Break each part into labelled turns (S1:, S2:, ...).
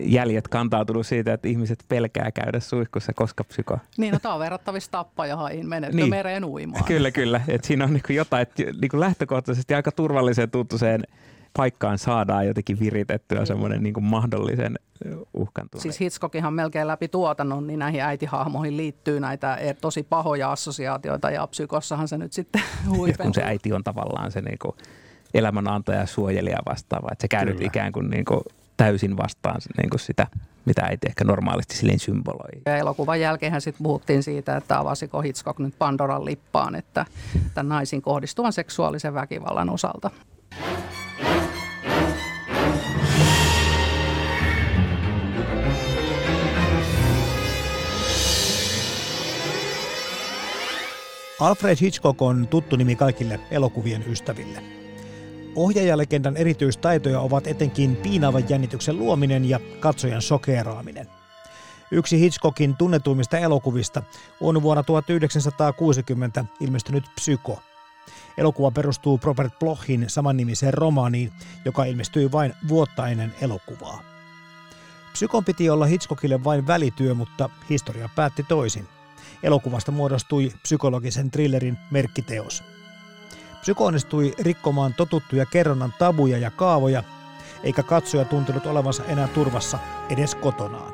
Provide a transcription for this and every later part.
S1: Jäljet kantautunut siitä, että ihmiset pelkää käydä suihkussa, koska psyko.
S2: Niin, no tämä on verrattavissa tappajahaihin, menetkö niin. mereen uimaan?
S1: Kyllä, kyllä. Et siinä on niinku jotain, että niinku lähtökohtaisesti aika turvalliseen tuttuiseen paikkaan saadaan jotenkin viritettyä semmoinen niin mahdollisen uhkan tunne.
S2: Siis Hitchcockihan melkein läpi tuotannon, niin näihin äitihahmoihin liittyy näitä e, tosi pahoja assosiaatioita ja psykossahan se nyt sitten huipentuu.
S1: kun se äiti on tavallaan se niin kuin elämänantaja ja suojelija vastaava, että se käy nyt ikään kuin, niin kuin täysin vastaan niin kuin sitä, mitä äiti ehkä normaalisti silleen symboloi.
S2: Ja elokuvan jälkeen sitten puhuttiin siitä, että avasiko Hitchcock nyt Pandoran lippaan, että tämän naisiin kohdistuvan seksuaalisen väkivallan osalta.
S3: Alfred Hitchcock on tuttu nimi kaikille elokuvien ystäville. Ohjaajalegendan erityistaitoja ovat etenkin piinaavan jännityksen luominen ja katsojan sokeeraaminen. Yksi Hitchcockin tunnetuimmista elokuvista on vuonna 1960 ilmestynyt Psyko. Elokuva perustuu Robert Blochin samannimiseen romaaniin, joka ilmestyi vain vuotta ennen elokuvaa. Psykon piti olla Hitchcockille vain välityö, mutta historia päätti toisin. Elokuvasta muodostui psykologisen thrillerin merkkiteos. Psyko onnistui rikkomaan totuttuja kerronnan tabuja ja kaavoja, eikä katsoja tuntunut olevansa enää turvassa edes kotonaan.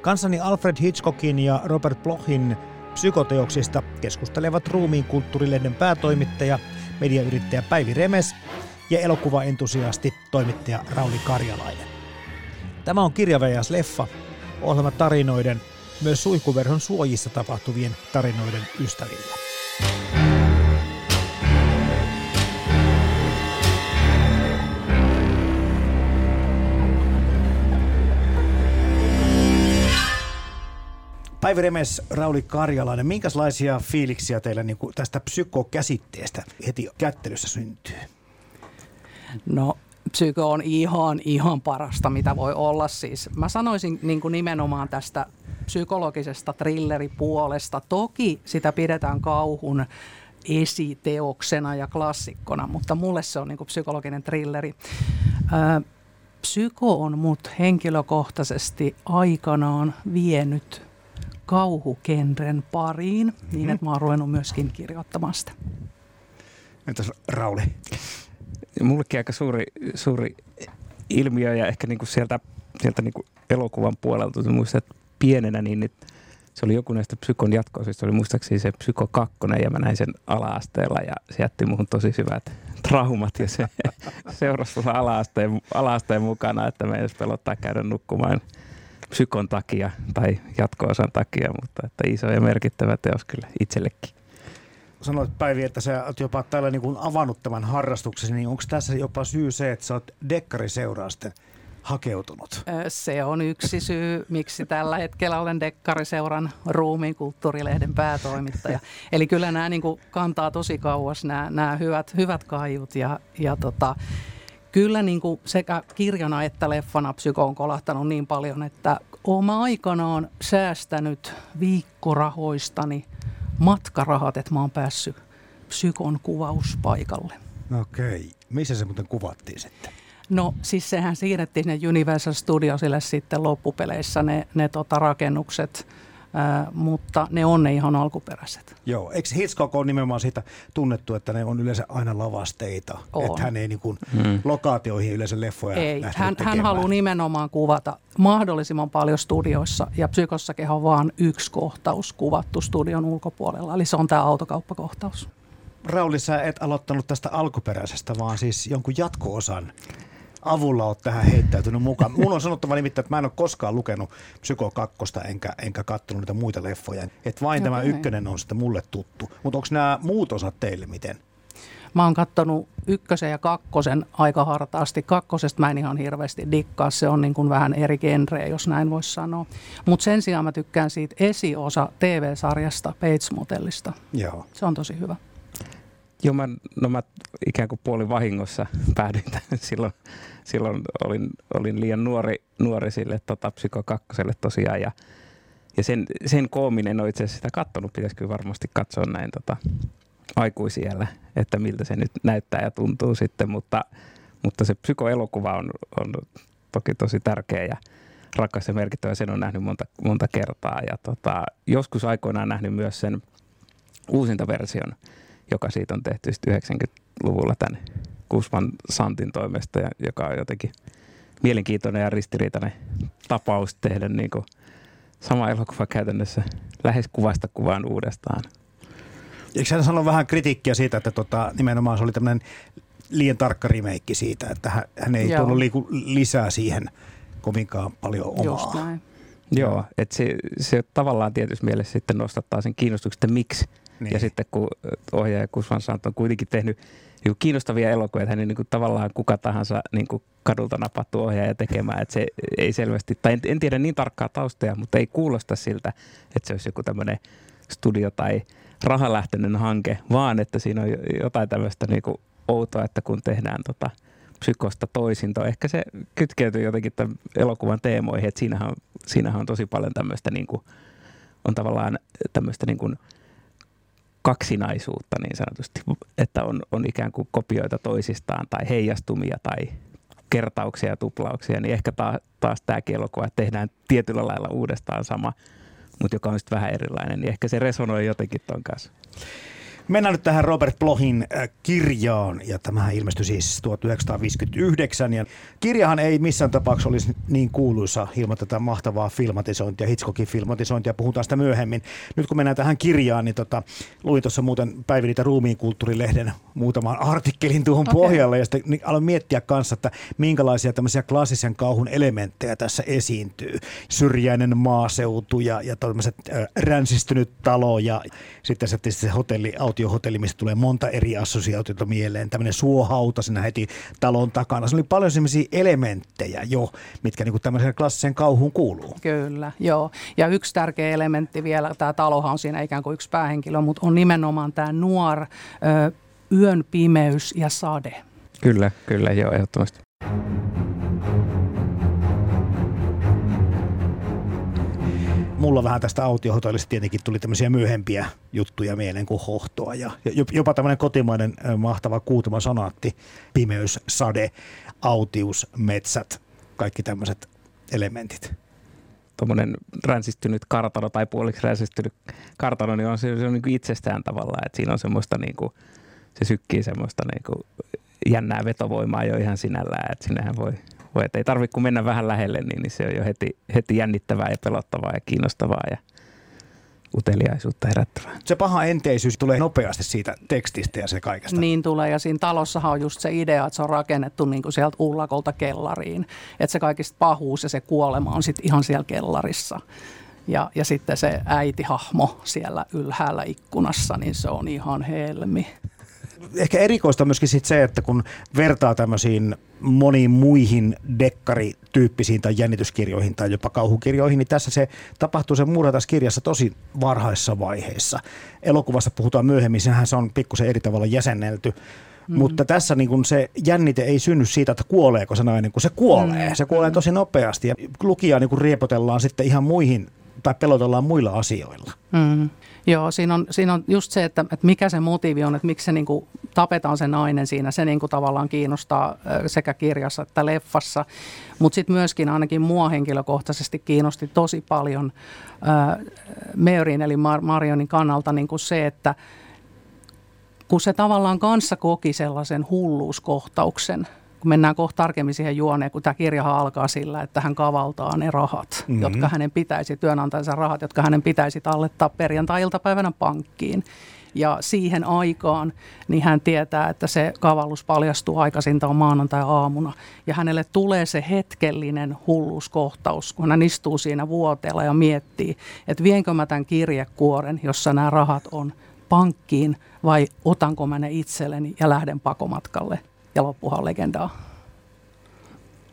S3: Kansani Alfred Hitchcockin ja Robert Blochin psykoteoksista keskustelevat ruumiin kulttuurilehden päätoimittaja, mediayrittäjä Päivi Remes ja elokuvaentusiasti toimittaja Rauli Karjalainen. Tämä on Kirjavejas Leffa, ohjelma tarinoiden, myös suihkuverhon suojissa tapahtuvien tarinoiden ystäville. Päivi Remes, Rauli Karjalainen, minkälaisia fiiliksiä teillä niin kuin tästä psykokäsitteestä heti kättelyssä syntyy?
S2: No psyko on ihan, ihan parasta, mitä voi olla. Siis mä sanoisin niin kuin nimenomaan tästä psykologisesta thrilleripuolesta. Toki sitä pidetään kauhun esiteoksena ja klassikkona, mutta mulle se on niin kuin psykologinen thrilleri. psyko on mut henkilökohtaisesti aikanaan vienyt kauhukenren pariin, mm-hmm. niin että mä oon ruvennut myöskin kirjoittamaan sitä.
S3: Entäs Rauli?
S1: Mullekin aika suuri, suuri ilmiö ja ehkä niinku sieltä, sieltä niinku elokuvan puolelta. Muistan, että pienenä niin nyt se oli joku näistä psykon jatkoisista, se oli muistaakseni se psyko kakkonen ja mä näin sen ala-asteella ja se jätti muhun tosi syvät traumat ja se seurasi ala-asteen, ala-asteen mukana, että me edes pelottaa käydä nukkumaan psykon takia tai jatko-osan takia, mutta että iso ja merkittävä teos kyllä itsellekin.
S3: Sanoit Päivi, että sä oot jopa tällä niin kuin avannut tämän harrastuksen, niin onko tässä jopa syy se, että sä oot dekkariseuraasten hakeutunut?
S2: Se on yksi syy, miksi tällä hetkellä olen Dekkariseuran ruumiin kulttuurilehden päätoimittaja. Eli kyllä nämä niin kuin kantaa tosi kauas nämä, nämä hyvät, hyvät kaiut ja, ja tota, kyllä niin kuin sekä kirjana että leffana psyko on kolahtanut niin paljon, että oma aikanaan säästänyt viikkorahoistani matkarahat, että mä oon päässyt psykon kuvauspaikalle.
S3: Okei. Missä se muuten kuvattiin sitten?
S2: No siis sehän siirrettiin ne Universal Studiosille sitten loppupeleissä ne, ne tota rakennukset – mutta ne on ne ihan alkuperäiset.
S3: Joo, eikö Hitchcock ole nimenomaan siitä tunnettu, että ne on yleensä aina lavasteita? On. Että hän ei niin kuin hmm. lokaatioihin yleensä leffoja
S2: Ei, hän, hän haluaa nimenomaan kuvata mahdollisimman paljon studioissa ja psykossakin on vain yksi kohtaus kuvattu studion ulkopuolella, eli se on tämä autokauppakohtaus.
S3: Rauli, sä et aloittanut tästä alkuperäisestä, vaan siis jonkun jatko-osan avulla olet tähän heittäytynyt mukaan. Mulla on sanottava nimittäin, että mä en ole koskaan lukenut Psyko 2 enkä, enkä katsonut niitä muita leffoja. Että vain okay. tämä ykkönen on sitten mulle tuttu. Mutta onko nämä muut osat teille miten?
S2: Mä oon kattonut ykkösen ja kakkosen aika hartaasti. Kakkosesta mä en ihan hirveästi dikkaa, se on niin kuin vähän eri genreä, jos näin voisi sanoa. Mutta sen sijaan mä tykkään siitä esiosa TV-sarjasta Bates Motellista.
S3: Joo.
S2: Se on tosi hyvä.
S1: Joo, mä, no mä ikään kuin puoli vahingossa päädyin silloin, silloin olin, olin liian nuori, nuori sille tota, Psyko kakkoselle tosiaan. Ja, ja sen, sen koominen on itse asiassa sitä kattonut, pitäisi kyllä varmasti katsoa näin tota, aikuisiellä, että miltä se nyt näyttää ja tuntuu sitten, mutta, mutta se psykoelokuva on, on toki tosi tärkeä ja rakas ja merkittävä, sen on nähnyt monta, monta kertaa. Ja tota, joskus aikoinaan nähnyt myös sen uusinta version, joka siitä on tehty 90-luvulla tämän Kusman Santin toimesta, ja joka on jotenkin mielenkiintoinen ja ristiriitainen tapaus tehdä niin kuin sama elokuva käytännössä lähes kuvasta kuvaan uudestaan.
S3: Eikö hän sano vähän kritiikkiä siitä, että tota, nimenomaan se oli tämmöinen liian tarkka remake siitä, että hän, hän ei tullut liiku, lisää siihen kovinkaan paljon omaa. Just näin.
S1: Joo, että se, se tavallaan tietysti mielessä sitten nostattaa sen kiinnostuksen, että miksi. Niin. Ja sitten kun ohjaaja Kusvan Sant on kuitenkin tehnyt niin kiinnostavia elokuvia, että hän niin kuin tavallaan kuka tahansa niin kuin kadulta napattu ohjaaja tekemään, että se ei selvästi, tai en, en tiedä niin tarkkaa taustoja, mutta ei kuulosta siltä, että se olisi joku tämmöinen studio tai rahalähtöinen hanke, vaan että siinä on jotain tämmöistä niin kuin outoa, että kun tehdään tota psykosta toisinto, ehkä se kytkeytyy jotenkin tämän elokuvan teemoihin, että siinähän on, siinähän on tosi paljon tämmöistä niin kuin, on tavallaan tämmöistä niin kuin kaksinaisuutta niin sanotusti, että on, on ikään kuin kopioita toisistaan tai heijastumia tai kertauksia ja tuplauksia, niin ehkä taas, taas tämäkin elokuva, että tehdään tietyllä lailla uudestaan sama, mutta joka on sitten vähän erilainen, niin ehkä se resonoi jotenkin ton kanssa.
S3: Mennään nyt tähän Robert Blohin äh, kirjaan, ja tämähän ilmestyi siis 1959. Ja kirjahan ei missään tapauksessa olisi niin kuuluisa ilman tätä mahtavaa filmatisointia, Hitchcockin filmatisointia, puhutaan sitä myöhemmin. Nyt kun mennään tähän kirjaan, niin tota, luin tuossa muuten Päivi niitä ruumiinkulttuurilehden muutaman artikkelin tuohon okay. pohjalle, ja sitten niin aloin miettiä kanssa, että minkälaisia tämmöisiä klassisen kauhun elementtejä tässä esiintyy. Syrjäinen maaseutu ja, ja tämmöiset äh, ränsistynyt talo ja sitten se, se hotelli, autiohotelli, missä tulee monta eri assosiaatiota mieleen. Tämmöinen suohauta siinä heti talon takana. Se oli paljon sellaisia elementtejä jo, mitkä niin tämmöiseen klassiseen kauhuun kuuluu.
S2: Kyllä, joo. Ja yksi tärkeä elementti vielä, tämä talohan on siinä ikään kuin yksi päähenkilö, mutta on nimenomaan tämä nuor, ö, yön pimeys ja sade.
S1: Kyllä, kyllä, joo, ehdottomasti.
S3: Mulla vähän tästä autiohotellista tietenkin tuli tämmöisiä myöhempiä juttuja mieleen kuin hohtoa ja jopa tämmöinen kotimainen mahtava kuutuma sonaatti, pimeys, sade, autius, metsät, kaikki tämmöiset elementit.
S1: Tuommoinen ränsistynyt kartano tai puoliksi ränsistynyt kartano, niin on se, se on niin kuin itsestään tavallaan, että siinä on semmoista niin kuin, se sykkii semmoista niin kuin jännää vetovoimaa jo ihan sinällään, että sinnehän voi että ei tarvitse kun mennä vähän lähelle, niin, niin se on jo heti, heti jännittävää ja pelottavaa ja kiinnostavaa ja uteliaisuutta herättävää.
S3: Se paha enteisyys tulee nopeasti siitä tekstistä ja se kaikesta.
S2: Niin tulee ja siinä talossahan on just se idea, että se on rakennettu niin kuin sieltä ullakolta kellariin. Että se kaikista pahuus ja se kuolema on sitten ihan siellä kellarissa. Ja, ja sitten se äitihahmo siellä ylhäällä ikkunassa, niin se on ihan helmi
S3: ehkä erikoista myöskin sit se, että kun vertaa tämmöisiin moniin muihin dekkarityyppisiin tai jännityskirjoihin tai jopa kauhukirjoihin, niin tässä se tapahtuu se murha tässä kirjassa tosi varhaisessa vaiheessa. Elokuvassa puhutaan myöhemmin, sehän se on pikkusen eri tavalla jäsennelty. Mm. Mutta tässä niin kun se jännite ei synny siitä, että kuoleeko se nainen, kun se kuolee. Mm. Se kuolee tosi nopeasti ja lukijaa niin riepotellaan sitten ihan muihin tai pelotellaan muilla asioilla.
S2: Mm. Joo, siinä on, siinä on just se, että, että mikä se motiivi on, että miksi se niin kuin, tapetaan se nainen siinä. Se niin kuin, tavallaan kiinnostaa sekä kirjassa että leffassa. Mutta sitten myöskin ainakin mua henkilökohtaisesti kiinnosti tosi paljon äh, Maryn eli Mar- Marionin kannalta niin kuin se, että kun se tavallaan kanssa koki sellaisen hulluuskohtauksen – kun mennään kohta tarkemmin siihen juoneen, kun tämä kirjahan alkaa sillä, että hän kavaltaa ne rahat, mm-hmm. jotka hänen pitäisi, työnantajansa rahat, jotka hänen pitäisi tallettaa perjantai-iltapäivänä pankkiin. Ja siihen aikaan niin hän tietää, että se kavallus paljastuu aikaisintaan maanantai-aamuna. Ja hänelle tulee se hetkellinen hulluuskohtaus, kun hän istuu siinä vuoteella ja miettii, että vienkö mä tämän kirjekuoren, jossa nämä rahat on, pankkiin vai otanko mä ne itselleni ja lähden pakomatkalle. Ja loppuhan legendaa.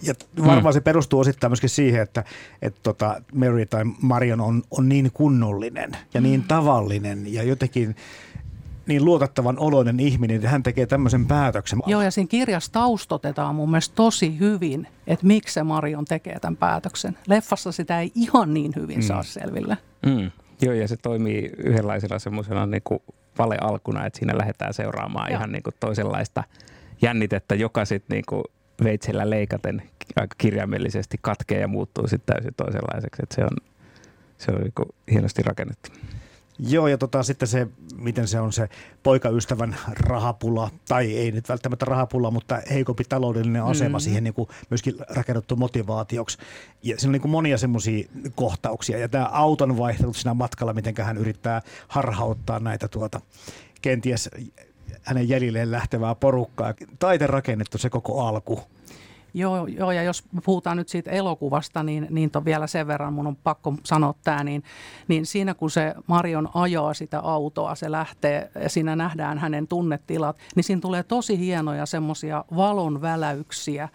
S3: Ja varmaan mm. se perustuu osittain myöskin siihen, että, että tota Mary tai Marion on, on niin kunnollinen ja niin mm. tavallinen ja jotenkin niin luotettavan oloinen ihminen, että hän tekee tämmöisen päätöksen.
S2: Joo, ja siinä kirjassa taustotetaan mun mielestä tosi hyvin, että miksi se Marion tekee tämän päätöksen. Leffassa sitä ei ihan niin hyvin mm. saa selville.
S1: Mm. Joo, ja se toimii yhdenlaisena semmoisena niin valealkuna, että siinä lähdetään seuraamaan Joo. ihan niin kuin toisenlaista jännitettä, joka sitten niin kuin veitsellä leikaten aika kirjaimellisesti katkee ja muuttuu sitten täysin toisenlaiseksi. Että se on, se on niin hienosti rakennettu.
S3: Joo, ja tota, sitten se, miten se on se poikaystävän rahapula, tai ei nyt välttämättä rahapula, mutta heikompi taloudellinen asema mm-hmm. siihen niin kuin myöskin rakennettu motivaatioksi. Ja siinä on niin kuin monia semmoisia kohtauksia, ja tämä auton vaihtelut siinä matkalla, miten hän yrittää harhauttaa näitä tuota, kenties hänen jäljilleen lähtevää porukkaa. Taite rakennettu se koko alku.
S2: Joo, joo, ja jos puhutaan nyt siitä elokuvasta, niin, niin to vielä sen verran mun on pakko sanoa tämä, niin, niin siinä kun se Marion ajaa sitä autoa, se lähtee ja siinä nähdään hänen tunnetilat, niin siinä tulee tosi hienoja semmoisia valon väläyksiä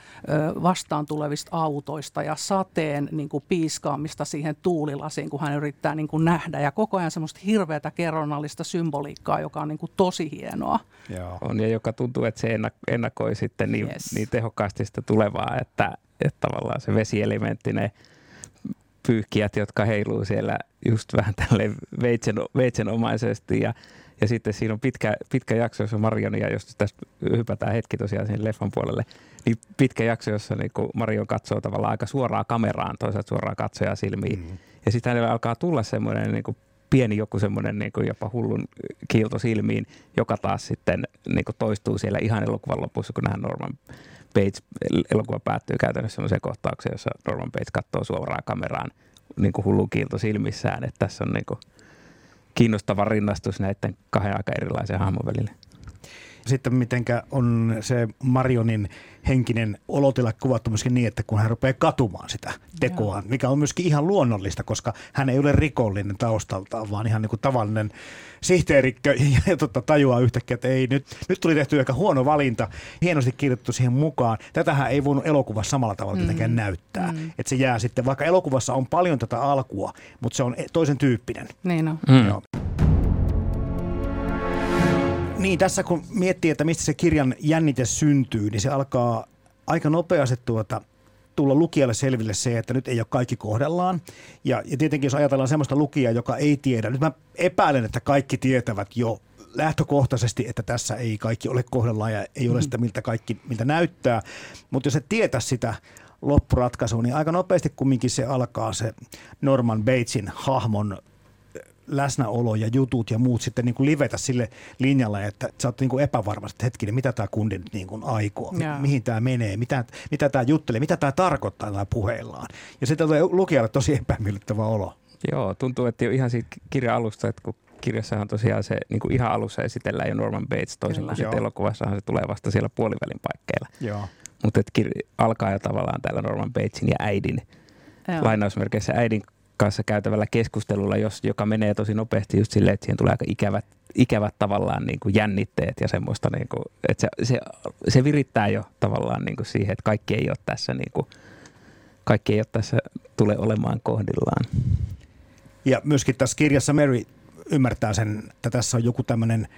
S2: vastaan tulevista autoista ja sateen niin kuin piiskaamista siihen tuulilasiin, kun hän yrittää niin kuin nähdä ja koko ajan semmoista hirveätä kerronnallista symboliikkaa, joka on niin kuin tosi hienoa.
S1: Joo. On ja joka tuntuu, että se ennakoi sitten niin, yes. niin tehokkaasti sitä tulee tulevaa, että, että tavallaan se vesielementti, ne pyyhkiät, jotka heiluu siellä just vähän tälle veitsen, veitsenomaisesti ja, ja sitten siinä on pitkä, pitkä jakso, jossa Marion, ja jos tästä hypätään hetki tosiaan siihen leffan puolelle, niin pitkä jakso, jossa niin Marion katsoo tavallaan aika suoraan kameraan, toisaalta suoraan katsojaa silmiin. Mm. Ja sitten hänellä alkaa tulla semmoinen niin pieni joku semmoinen niin kuin jopa hullun kiilto silmiin, joka taas sitten niin kuin toistuu siellä ihan elokuvan lopussa, kun nähdään Norman Bates, elokuva päättyy käytännössä sellaiseen kohtaukseen, jossa Norman Bates katsoo suoraan kameraan niin kuin hullun kiilto silmissään, että tässä on niin kuin kiinnostava rinnastus näiden kahden aika erilaisen hahmon välillä.
S3: Sitten mitenkä on se Marionin henkinen olotila kuvattu myöskin niin, että kun hän rupeaa katumaan sitä tekoa, mikä on myöskin ihan luonnollista, koska hän ei ole rikollinen taustaltaan, vaan ihan niin kuin tavallinen sihteerikkö ja, tota, tajuaa yhtäkkiä, että ei, nyt, nyt tuli tehty aika huono valinta, hienosti kirjoitettu siihen mukaan. Tätähän ei voinut elokuvassa samalla tavalla mm. tietenkään näyttää. Mm. Että se jää sitten, vaikka elokuvassa on paljon tätä alkua, mutta se on toisen tyyppinen.
S2: Niin on. Mm. Joo.
S3: Niin, tässä kun miettii, että mistä se kirjan jännite syntyy, niin se alkaa aika nopeasti tuota, tulla lukijalle selville se, että nyt ei ole kaikki kohdellaan. Ja, ja tietenkin jos ajatellaan sellaista lukijaa, joka ei tiedä, nyt mä epäilen, että kaikki tietävät jo lähtökohtaisesti, että tässä ei kaikki ole kohdellaan ja ei ole mm. sitä, miltä kaikki miltä näyttää. Mutta jos et tietä sitä loppuratkaisua, niin aika nopeasti kumminkin se alkaa se Norman Batesin hahmon läsnäolo ja jutut ja muut sitten niin kuin livetä sille linjalle, että sä oot niin kuin epävarmasti, että hetkinen, mitä tämä kundi nyt niin kuin aikoo, Mi- mihin tämä menee, mitä, mitä tämä juttelee, mitä tämä tarkoittaa tällä puheillaan. Ja sitten tulee lukijalle tosi epämiellyttävä olo.
S1: Joo, tuntuu, että jo ihan siitä kirjan alusta, että kun kirjassahan tosiaan se niin kuin ihan alussa esitellään jo Norman Bates toisin kuin sitten elokuvassahan se tulee vasta siellä puolivälin paikkeilla. Joo. Mutta kir- alkaa jo tavallaan täällä Norman Batesin ja äidin Joo. lainausmerkeissä äidin kanssa käytävällä keskustelulla, jos, joka menee tosi nopeasti just silleen, että siihen tulee aika ikävät, ikävät tavallaan niin kuin jännitteet ja semmoista, niin kuin, että se, se, se virittää jo tavallaan niin kuin siihen, että kaikki ei ole tässä, niin kuin, kaikki ei ole tässä tule olemaan kohdillaan.
S3: Ja myöskin tässä kirjassa Mary ymmärtää sen, että tässä on joku tämmöinen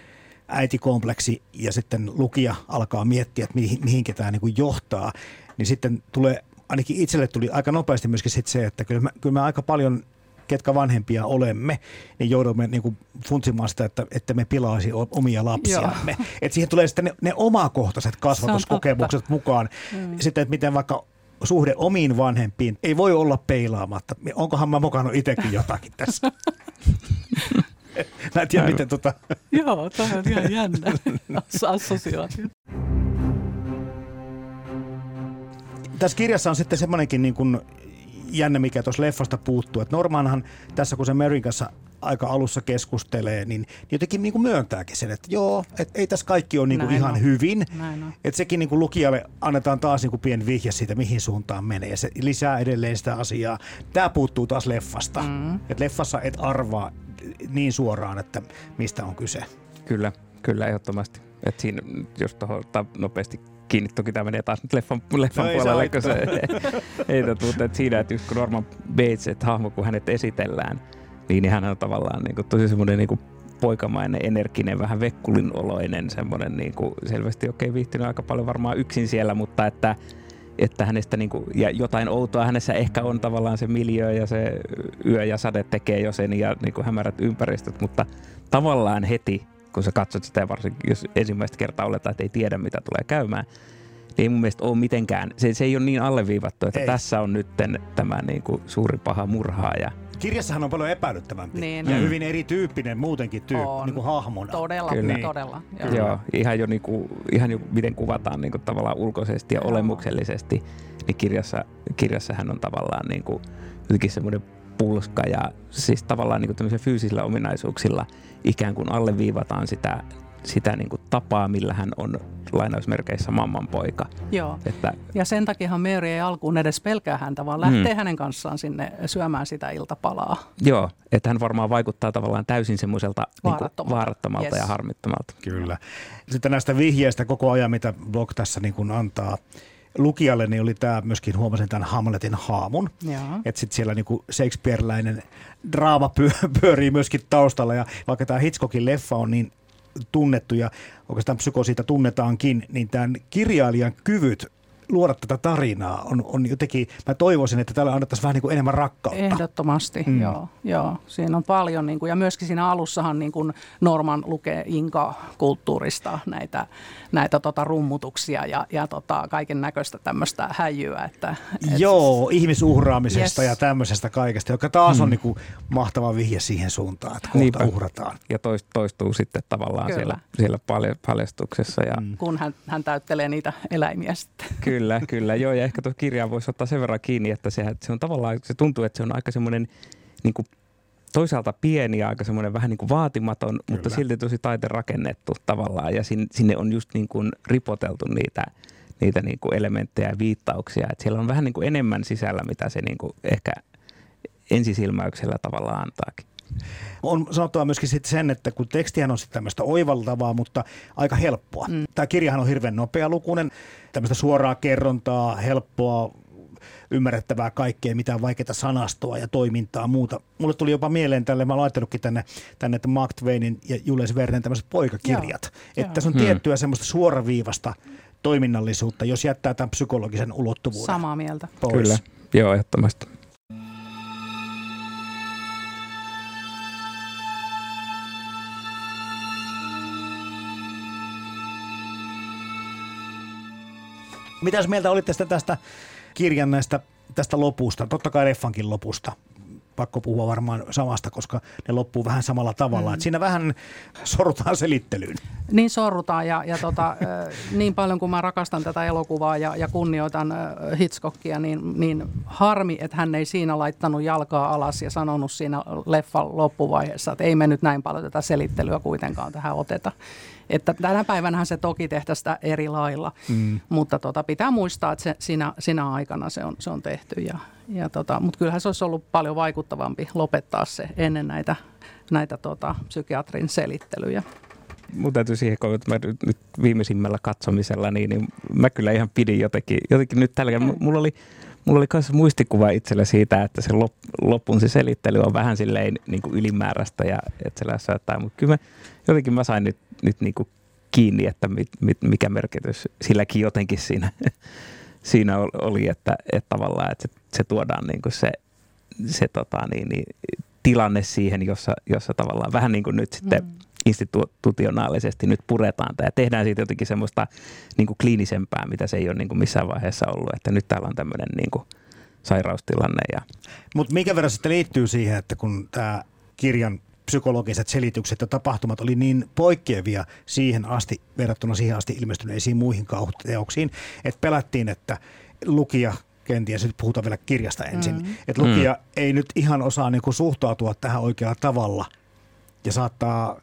S3: äitikompleksi ja sitten lukija alkaa miettiä, että mihin, mihinkä tämä niin johtaa, niin sitten tulee ainakin itselle tuli aika nopeasti myöskin sit se, että kyllä me, kyllä me aika paljon ketkä vanhempia olemme, niin joudumme niin kuin funtsimaan sitä, että, että me pilaisi omia lapsiamme. Että siihen tulee sitten ne, ne omakohtaiset kasvatuskokemukset mukaan. Mm. Sitten, että miten vaikka suhde omiin vanhempiin ei voi olla peilaamatta. Onkohan mä mokannut itsekin jotakin tässä? mä en tiedä, miten tota...
S2: Joo, tämä on ihan jännä assosiaatio.
S3: Tässä kirjassa on sitten semmoinenkin niin kuin jännä, mikä tuossa leffasta puuttuu. Että Normanhan tässä, kun se Maryn kanssa aika alussa keskustelee, niin jotenkin niin kuin myöntääkin sen, että joo, että ei tässä kaikki ole niin kuin ihan
S2: on.
S3: hyvin. Että sekin niin kuin lukijalle annetaan taas niin kuin pieni vihje siitä, mihin suuntaan menee. Ja se lisää edelleen sitä asiaa. Tämä puuttuu taas leffasta. Mm. Että leffassa et arvaa niin suoraan, että mistä on kyse.
S1: Kyllä, kyllä ehdottomasti. Et siinä, jos tuohon nopeasti kiinni, toki tämä menee taas nyt leffan, leffan
S3: No ei
S1: puolelle, kun se ei mutta että siinä, että just kun Norman Bates, että hahmo, kun hänet esitellään, niin, niin hän on tavallaan niin kuin, tosi semmoinen niin kuin poikamainen, energinen, vähän vekkulinoloinen, semmoinen niin kuin, selvästi okei okay, viihtynyt aika paljon varmaan yksin siellä, mutta että että hänestä niin kuin, ja jotain outoa hänessä ehkä on tavallaan se miljö ja se yö ja sade tekee jo sen ja niin kuin hämärät ympäristöt, mutta tavallaan heti, kun sä katsot sitä ja varsinkin jos ensimmäistä kertaa oletaan, että ei tiedä mitä tulee käymään, niin ei mun mielestä ole mitenkään, se, se ei ole niin alleviivattu, että
S3: Ei.
S1: tässä on nyt tämä niin kuin suuri paha murhaaja.
S3: Kirjassahan on paljon epäilyttävämpi
S2: Niin
S3: ja hyvin erityyppinen muutenkin tyy-
S2: On.
S3: niin kuin hahmona.
S2: Todella,
S1: Kyllä.
S2: todella.
S1: Joo. Joo, ihan jo, niinku, ihan jo miten kuvataan niinku tavallaan ulkoisesti ja
S2: Joo.
S1: olemuksellisesti, niin kirjassa, kirjassa hän on tavallaan niinku, jotenkin semmoinen pulska ja siis tavallaan niinku tämmöisillä fyysisillä ominaisuuksilla ikään kuin alleviivataan sitä, sitä niinku tapaa, millä hän on lainausmerkeissä mamman poika.
S2: Joo.
S1: Että,
S2: Ja sen takiahan Mary ei alkuun edes pelkää häntä, vaan lähtee mm. hänen kanssaan sinne syömään sitä iltapalaa.
S1: joo, että hän varmaan vaikuttaa tavallaan täysin semmoiselta niinku
S2: Vaarattomalta.
S1: vaarattomalta
S2: Yes.
S1: ja harmittomalta.
S3: Kyllä. Sitten näistä vihjeistä koko ajan, mitä blog tässä niin kuin antaa lukijalle, niin oli tämä myöskin, huomasin tämän Hamletin haamun. Että sitten siellä niinku Shakespeareläinen draama pyö- pyörii myöskin taustalla. Ja vaikka tämä Hitchcockin leffa on niin tunnettu ja oikeastaan psyko siitä tunnetaankin, niin tämän kirjailijan kyvyt luoda tätä tarinaa on, on jotenkin, mä toivoisin, että tällä annettaisiin vähän niin kuin enemmän rakkautta.
S2: Ehdottomasti,
S3: Mm.
S2: mm. joo, joo. Siinä on paljon, niin kuin, ja myöskin siinä alussahan niin kuin Norman lukee Inka-kulttuurista näitä, näitä tota, rummutuksia ja, ja tota, kaiken näköistä tämmöistä häijyä. Että, et,
S3: Joo, ihmisuhraamisesta
S2: Yes.
S3: ja tämmöisestä kaikesta, joka taas on niinku mahtava vihje siihen suuntaan, että kohta
S1: Niinpä.
S3: uhrataan.
S1: Ja toist, toistuu sitten tavallaan
S2: Kyllä.
S1: siellä, siellä palja- paljastuksessa. Ja,
S3: Mm.
S2: kun hän, hän täyttelee niitä eläimiä sitten.
S1: Kyllä, kyllä. Joo, ja ehkä tuossa kirjaa voisi ottaa sen verran kiinni, että se, se on tavallaan, se tuntuu, että se on aika semmoinen niin kuin toisaalta pieni ja aika semmoinen vähän niin kuin vaatimaton, Kyllä. mutta
S3: Kyllä.
S1: silti tosi taite rakennettu tavallaan. Ja sinne, sinne on just niin kuin ripoteltu niitä, niitä niin kuin elementtejä ja viittauksia. Että siellä on vähän niin kuin enemmän sisällä, mitä se niin kuin ehkä ensisilmäyksellä tavallaan antaakin.
S3: On sanottava myöskin sitten sen, että kun tekstihän on sitten tämmöistä oivaltavaa, mutta aika helppoa. Mm. Tämä kirjahan on hirveän nopealukuinen, tämmöistä suoraa kerrontaa, helppoa, ymmärrettävää kaikkea, mitään vaikeaa sanastoa ja toimintaa muuta. Mulle tuli jopa mieleen tälle, mä oon laittanutkin tänne, tänne että Mark Twainin ja Jules Vernen tämmöiset poikakirjat.
S2: Joo,
S3: Että
S2: joo.
S3: tässä on tiettyä semmoista suoraviivasta toiminnallisuutta, jos jättää tämän psykologisen ulottuvuuden
S2: Samaa mieltä.
S3: pois.
S1: Kyllä, joo, ehdottomasti.
S3: Mitäs mieltä olitte sitten tästä kirjan näistä, tästä lopusta? Totta kai leffankin lopusta. Pakko puhua varmaan samasta, koska ne loppuu vähän samalla tavalla. Mm. Et siinä vähän sorrutaan selittelyyn.
S2: Niin sorrutaan ja, ja tota, niin paljon kuin mä rakastan tätä elokuvaa ja, ja kunnioitan Hitchcockia, niin, niin harmi, että hän ei siinä laittanut jalkaa alas ja sanonut siinä leffan loppuvaiheessa, että ei me nyt näin paljon tätä selittelyä kuitenkaan tähän oteta. Että tänä päivänä se toki tehtäisiin sitä eri lailla, mm. mutta tota, pitää muistaa, että se, siinä, siinä aikana se on, se on tehty. Ja, ja tota, mutta kyllähän se olisi ollut paljon vaikuttavampi lopettaa se ennen näitä, näitä tota, psykiatrin selittelyjä.
S1: mun täytyy siihen, kun mä nyt, nyt viimeisimmällä katsomisella, niin, niin mä kyllä ihan pidin jotenkin, jotenkin nyt tällä kertaa. Mulla oli, mulla oli myös muistikuva itsellä siitä, että se lop, lopun se selittely on vähän silleen niin kuin ylimääräistä ja että se lässäyttää, mutta kyllä mä, jotenkin mä sain nyt, nyt niin kuin kiinni, että mit, mit, mikä merkitys silläkin jotenkin siinä, siinä ol- oli, että, että tavallaan että se, se tuodaan niin kuin se, se tota, niin, niin, tilanne siihen, jossa, jossa tavallaan vähän niin kuin nyt sitten mm institutionaalisesti nyt puretaan tämä ja tehdään siitä jotenkin semmoista niin kuin kliinisempää, mitä se ei ole niin kuin missään vaiheessa ollut. Että nyt täällä on tämmöinen niin kuin sairaustilanne. Ja...
S3: Mutta mikä verran sitten liittyy siihen, että kun tämä kirjan psykologiset selitykset ja tapahtumat oli niin poikkeavia siihen asti, verrattuna siihen asti ilmestyneisiin muihin kauhuteoksiin, että pelättiin, että lukija kenties, nyt puhutaan vielä kirjasta ensin, mm. että lukija mm. ei nyt ihan osaa niin kuin suhtautua tähän oikealla tavalla – ja saattaa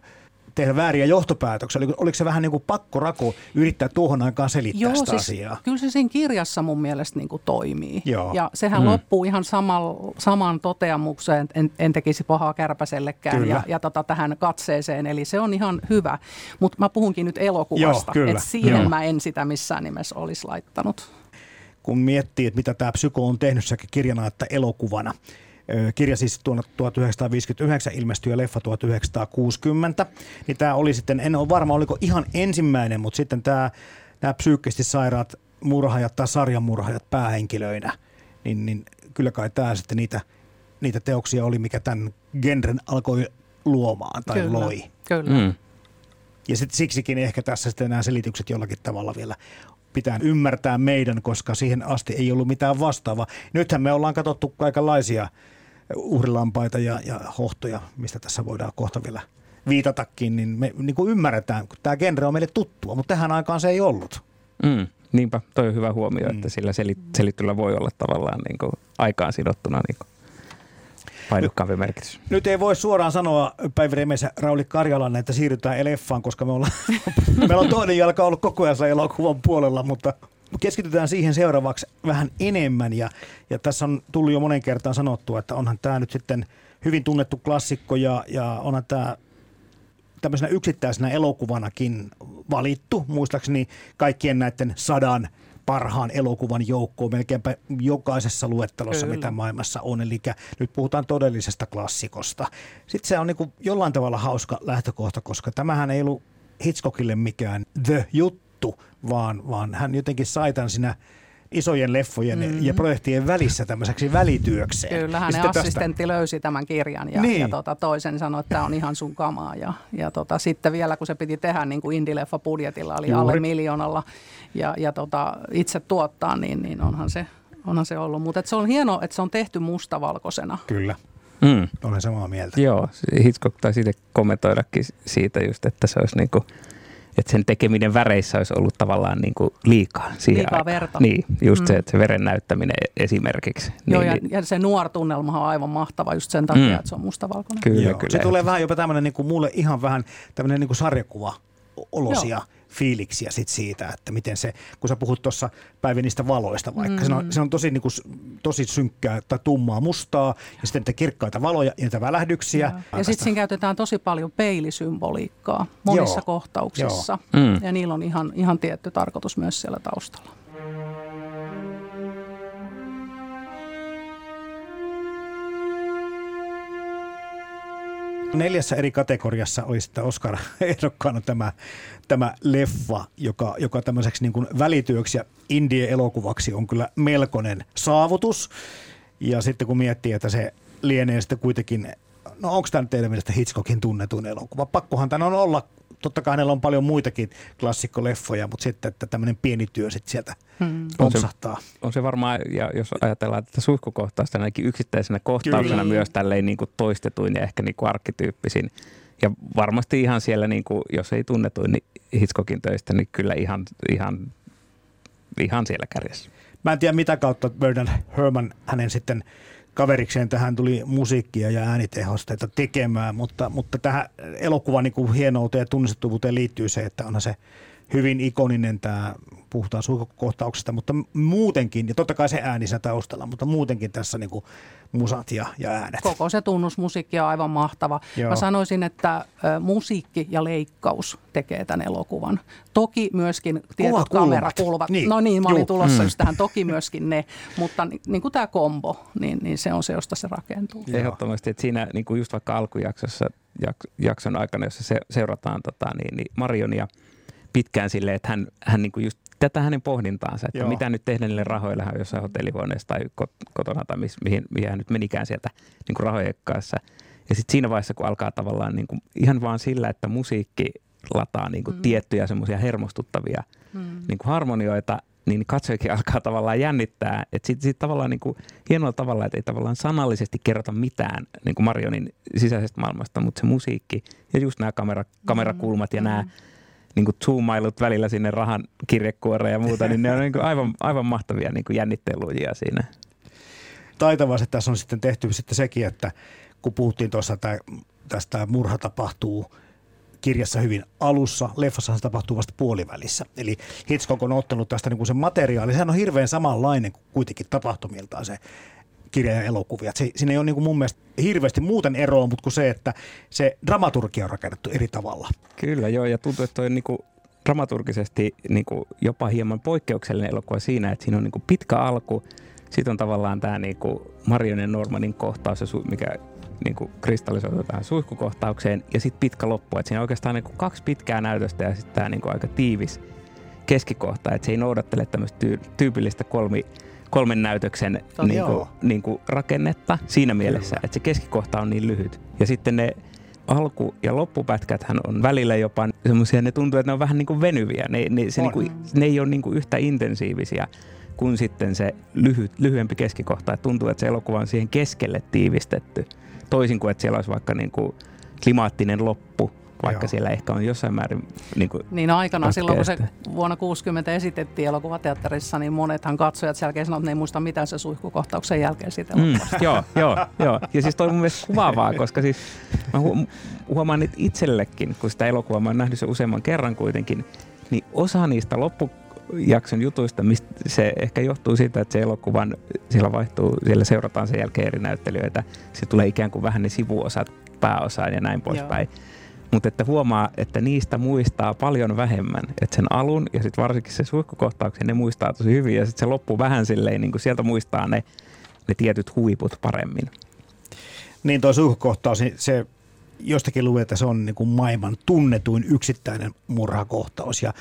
S3: tehdä vääriä johtopäätöksiä? Oliko, oliko se vähän niin kuin pakkorako yrittää tuohon aikaan selittää
S2: Joo,
S3: sitä
S2: siis
S3: asiaa?
S2: Kyllä se siinä kirjassa mun mielestä niin kuin toimii.
S3: Joo.
S2: Ja sehän
S1: Mm.
S2: loppuu ihan samal, samaan toteamukseen, että en, en tekisi pahaa kärpäsellekään
S3: Kyllä.
S2: ja, ja tota, tähän katseeseen. Eli se on ihan hyvä. Mutta mä puhunkin nyt elokuvasta. Että siihen
S1: Joo.
S2: mä en sitä missään nimessä olisi laittanut.
S3: kun miettii, että mitä tämä psyko on tehnyt sekä kirjana että elokuvana. Kirja siis tuonna 1959 ilmestyi ja leffa 1960. Niin tämä oli sitten, en ole varma oliko ihan ensimmäinen, mutta sitten tämä, nämä psyykkisesti sairaat murhaajat tai sarjamurhaajat päähenkilöinä, niin, niin kyllä kai tämä sitten niitä, niitä teoksia oli, mikä tämän genren alkoi luomaan tai
S2: kyllä.
S3: loi.
S2: Kyllä.
S1: Mm.
S3: Ja sitten siksikin ehkä tässä sitten nämä selitykset jollakin tavalla vielä pitää ymmärtää meidän, koska siihen asti ei ollut mitään vastaavaa. Nythän me ollaan katsottu kaikenlaisia uhrilampaita ja, ja hohtoja, mistä tässä voidaan kohta vielä viitatakin, niin me niin kuin ymmärretään, kun tämä genre on meille tuttua, mutta tähän aikaan se ei ollut.
S1: Mm. Niinpä, toi on hyvä huomio,
S3: Mm.
S1: että sillä selit- selittelyllä voi olla tavallaan niin kuin aikaan sidottuna niin kuin painokkaampi merkitys.
S3: Nyt ei voi suoraan sanoa Päivi Remes ja Rauli Karjalan, että siirrytään leffaan, koska me ollaan, meillä on toinen jalka ollut koko ajan elokuvan puolella, mutta keskitytään siihen seuraavaksi vähän enemmän. Ja, ja tässä on tullut jo monen kertaan sanottua, että onhan tämä nyt sitten hyvin tunnettu klassikko ja, ja onhan tämä tämmöisenä yksittäisenä elokuvanakin valittu, muistaakseni kaikkien näiden sadan parhaan elokuvan joukkoon melkeinpä jokaisessa luettelossa,
S2: Kyllä.
S3: mitä maailmassa on. Eli nyt puhutaan todellisesta klassikosta. Sitten se on niin jollain tavalla hauska lähtökohta, koska tämähän ei ollut Hitchcockille mikään the juttu, vaan, vaan hän jotenkin sai tämän siinä isojen leffojen mm-hmm. ja projektien välissä tämmöiseksi välityökseen.
S2: Kyllä,
S3: Ja
S2: hänen
S3: sitten tästä-
S2: assistentti löysi tämän kirjan ja,
S3: Niin.
S2: niin. ja tota, toisen sanoi, että tämä on ihan sun kamaa. Ja, ja tota, sitten vielä, kun se piti tehdä niin kuin indie-leffa budjetilla, oli
S3: Juuri.
S2: alle miljoonalla ja, ja tota, itse tuottaa, niin, niin onhan, se, onhan se ollut. Mutta se on hienoa, että se on tehty mustavalkoisena.
S3: Kyllä,
S1: Mm.
S3: olen samaa mieltä.
S1: Joo, Hitchcock taisi itse kommentoidakin siitä just, että se olisi niinku, että sen tekeminen väreissä olisi ollut tavallaan niinku liikaa siihen
S2: Liikaa
S1: aikaan.
S2: verta.
S1: Niin, just mm. se, että se veren näyttäminen esimerkiksi.
S2: Joo,
S1: niin,
S2: ja,
S1: niin,
S2: ja se nuortunnelma on aivan mahtava just sen takia,
S1: Mm.
S2: että se on mustavalkoinen.
S1: kyllä,
S3: Joo.
S1: kyllä.
S3: Se tulee vähän jopa tämmöinen niin kuin mulle ihan vähän tämmöinen niin kuin sarjakuva olosia fiiliksiä sit siitä, että miten se, kun sä puhut tuossa Päivi niistä valoista vaikka, mm. se, on, se on tosi, niin kuin, tosi synkkää tai tummaa mustaa ja sitten niitä kirkkaita valoja ja niitä välähdyksiä.
S2: Joo. Ja sitten siinä käytetään tosi paljon peilisymboliikkaa monissa
S3: Joo.
S2: kohtauksissa.
S1: Mm.
S2: Ja niillä on ihan, ihan tietty tarkoitus myös siellä taustalla.
S3: Neljässä eri kategoriassa oli sitten Oscar ehdokkaana tämä, tämä leffa, joka, joka tämmöiseksi niin kuin välityöksi ja indie-elokuvaksi on kyllä melkoinen saavutus. Ja sitten kun miettii, että se lienee sitten kuitenkin, no onko tämä nyt teidän mielestä Hitchcockin tunnetuin elokuva? Pakkohan tämä on olla, totta kai hänellä on paljon muitakin klassikkoleffoja, mutta sitten, että tämmöinen pieni työ sitten sieltä
S2: Hmm.
S3: pompsahtaa.
S1: on se varmaan, ja jos ajatellaan tätä suihkukohtausta ainakin yksittäisenä kohtauksena
S2: Kyllä.
S1: myös tälleen niin kuin toistetuin ja ehkä niin kuin arkkityyppisin. Ja varmasti ihan siellä, niin kuin, jos ei tunnetuin niin Hitchcockin töistä, niin kyllä ihan, ihan, ihan siellä kärjessä.
S3: Mä en tiedä mitä kautta Bernard Herman hänen sitten kaverikseen tähän tuli musiikkia ja äänitehosteita tekemään, mutta, mutta tähän elokuvan niin hienouteen ja tunnistettavuuteen liittyy se, että onhan se hyvin ikoninen tämä, puhutaan suihkukohtauksesta, mutta muutenkin, ja totta kai se ääni siinä taustalla, mutta muutenkin tässä niin kuin musat ja, ja äänet.
S2: Koko se tunnusmusiikki on aivan mahtava.
S3: Joo.
S2: Mä sanoisin, että ö, musiikki ja leikkaus tekee tämän elokuvan. Toki myöskin tietyt
S3: Kuvakulmat.
S2: kamerakulmat.
S3: Niin.
S2: No niin, mä olin
S3: Juu.
S2: tulossa
S1: Mm.
S2: just tähän. Toki myöskin ne, mutta ni, niin kuin tämä kombo, niin, niin se on se, josta se rakentuu.
S3: Joo.
S1: Ehdottomasti, että siinä niin kuin just vaikka alkujaksossa, jak- jakson aikana, jossa se, seurataan tota, niin, niin Marionia pitkään silleen, että hän, hän niin kuin just tätä hänen pohdintaansa, että
S3: Joo.
S1: Mitä nyt tehdä niille rahoille jossain hotellihuoneessa tai kot- kotona tai mihin, mihin hän nyt menikään sieltä niin kuin rahojen kanssa. Ja sitten siinä vaiheessa, kun alkaa tavallaan niin kuin, ihan vaan sillä, että musiikki lataa niin kuin
S2: Mm.
S1: tiettyjä semmoisia hermostuttavia
S2: Mm.
S1: niin kuin harmonioita, niin katsojakin alkaa tavallaan jännittää. Että sitten sit tavallaan niin kuin, hienolla tavalla, että ei tavallaan sanallisesti kerrota mitään niin kuin Marionin sisäisestä maailmasta, mutta se musiikki ja just nämä kamera, kamerakulmat ja nämä niin kuin zoomailut välillä sinne rahan kirjekuoreen ja muuta, niin ne on niin kuin aivan, aivan mahtavia niin kuin jännittelujia siinä.
S3: taitavasti tässä on sitten tehty sitten sekin, että kun puhuttiin tuossa, että tästä murha tapahtuu kirjassa hyvin alussa, leffassa se tapahtuu vasta puolivälissä. Eli Hitchcock on ottanut tästä niin kuin sen materiaali, sehän on hirveän samanlainen kuin kuitenkin tapahtumiltaan se kirja ja elokuvia. Se, siinä ei ole niin kuin mun mielestä hirveästi muuten eroa, mutta kuin se, että se dramaturgia on rakennettu eri tavalla.
S1: Kyllä, joo, ja tuntuu, että toi on niin kuin dramaturgisesti niin kuin jopa hieman poikkeuksellinen elokuva siinä, että siinä on niin kuin pitkä alku, sitten on tavallaan tämä niin kuin Marionen Normanin kohtaus, mikä niin kuin kristallisoitu tähän suihkukohtaukseen, ja sitten pitkä loppu. Että siinä on oikeastaan niin kuin kaksi pitkää näytöstä ja sitten tämä niin aika tiivis keskikohta, että se ei noudattele tämmöistä tyy- tyypillistä kolmi, kolmen näytöksen niin kuin, niin kuin rakennetta siinä mielessä, Kyllä. että se keskikohta on niin lyhyt. Ja sitten ne alku- ja loppupätkäthän on välillä jopa semmoisia, ne tuntuu, että ne on vähän niin kuin venyviä. Ne, ne, se niin kuin, ne ei ole niin kuin yhtä intensiivisiä kuin sitten se lyhyt, lyhyempi keskikohta. Et tuntuu, että se elokuva on siihen keskelle tiivistetty. Toisin kuin, että siellä olisi vaikka niin kuin klimaattinen loppu, vaikka Joo. siellä ehkä on jossain määrin
S2: niin kuin Niin aikana silloin, kun se vuonna 60 esitettiin elokuvateatterissa, niin monethan katsojat sen jälkeen sanoivat, että ne ei muista mitään se suihkukohtauksen jälkeen siitä mm,
S1: Joo, joo, joo. Ja siis toi on mun mielestä kuvaavaa, koska siis mä hu- huomaan että itsellekin, kun sitä elokuvaa mä oon nähnyt se useamman kerran kuitenkin, niin osa niistä loppu jakson jutuista, mistä se ehkä johtuu siitä, että se elokuvan, siellä vaihtuu, siellä seurataan sen jälkeen eri näyttelijöitä, se tulee ikään kuin vähän ne sivuosat pääosaan ja näin poispäin. Mutta että huomaa, että niistä muistaa paljon vähemmän. Että sen alun ja sitten varsinkin se suihkukohtauksen ne muistaa tosi hyvin ja sitten se loppu vähän silleen, niin kuin sieltä muistaa ne, ne tietyt huiput paremmin.
S3: Niin tuo suihkukohtaus, niin se jostakin luin, että se on niin kuin maailman tunnetuin yksittäinen murhakohtaus ja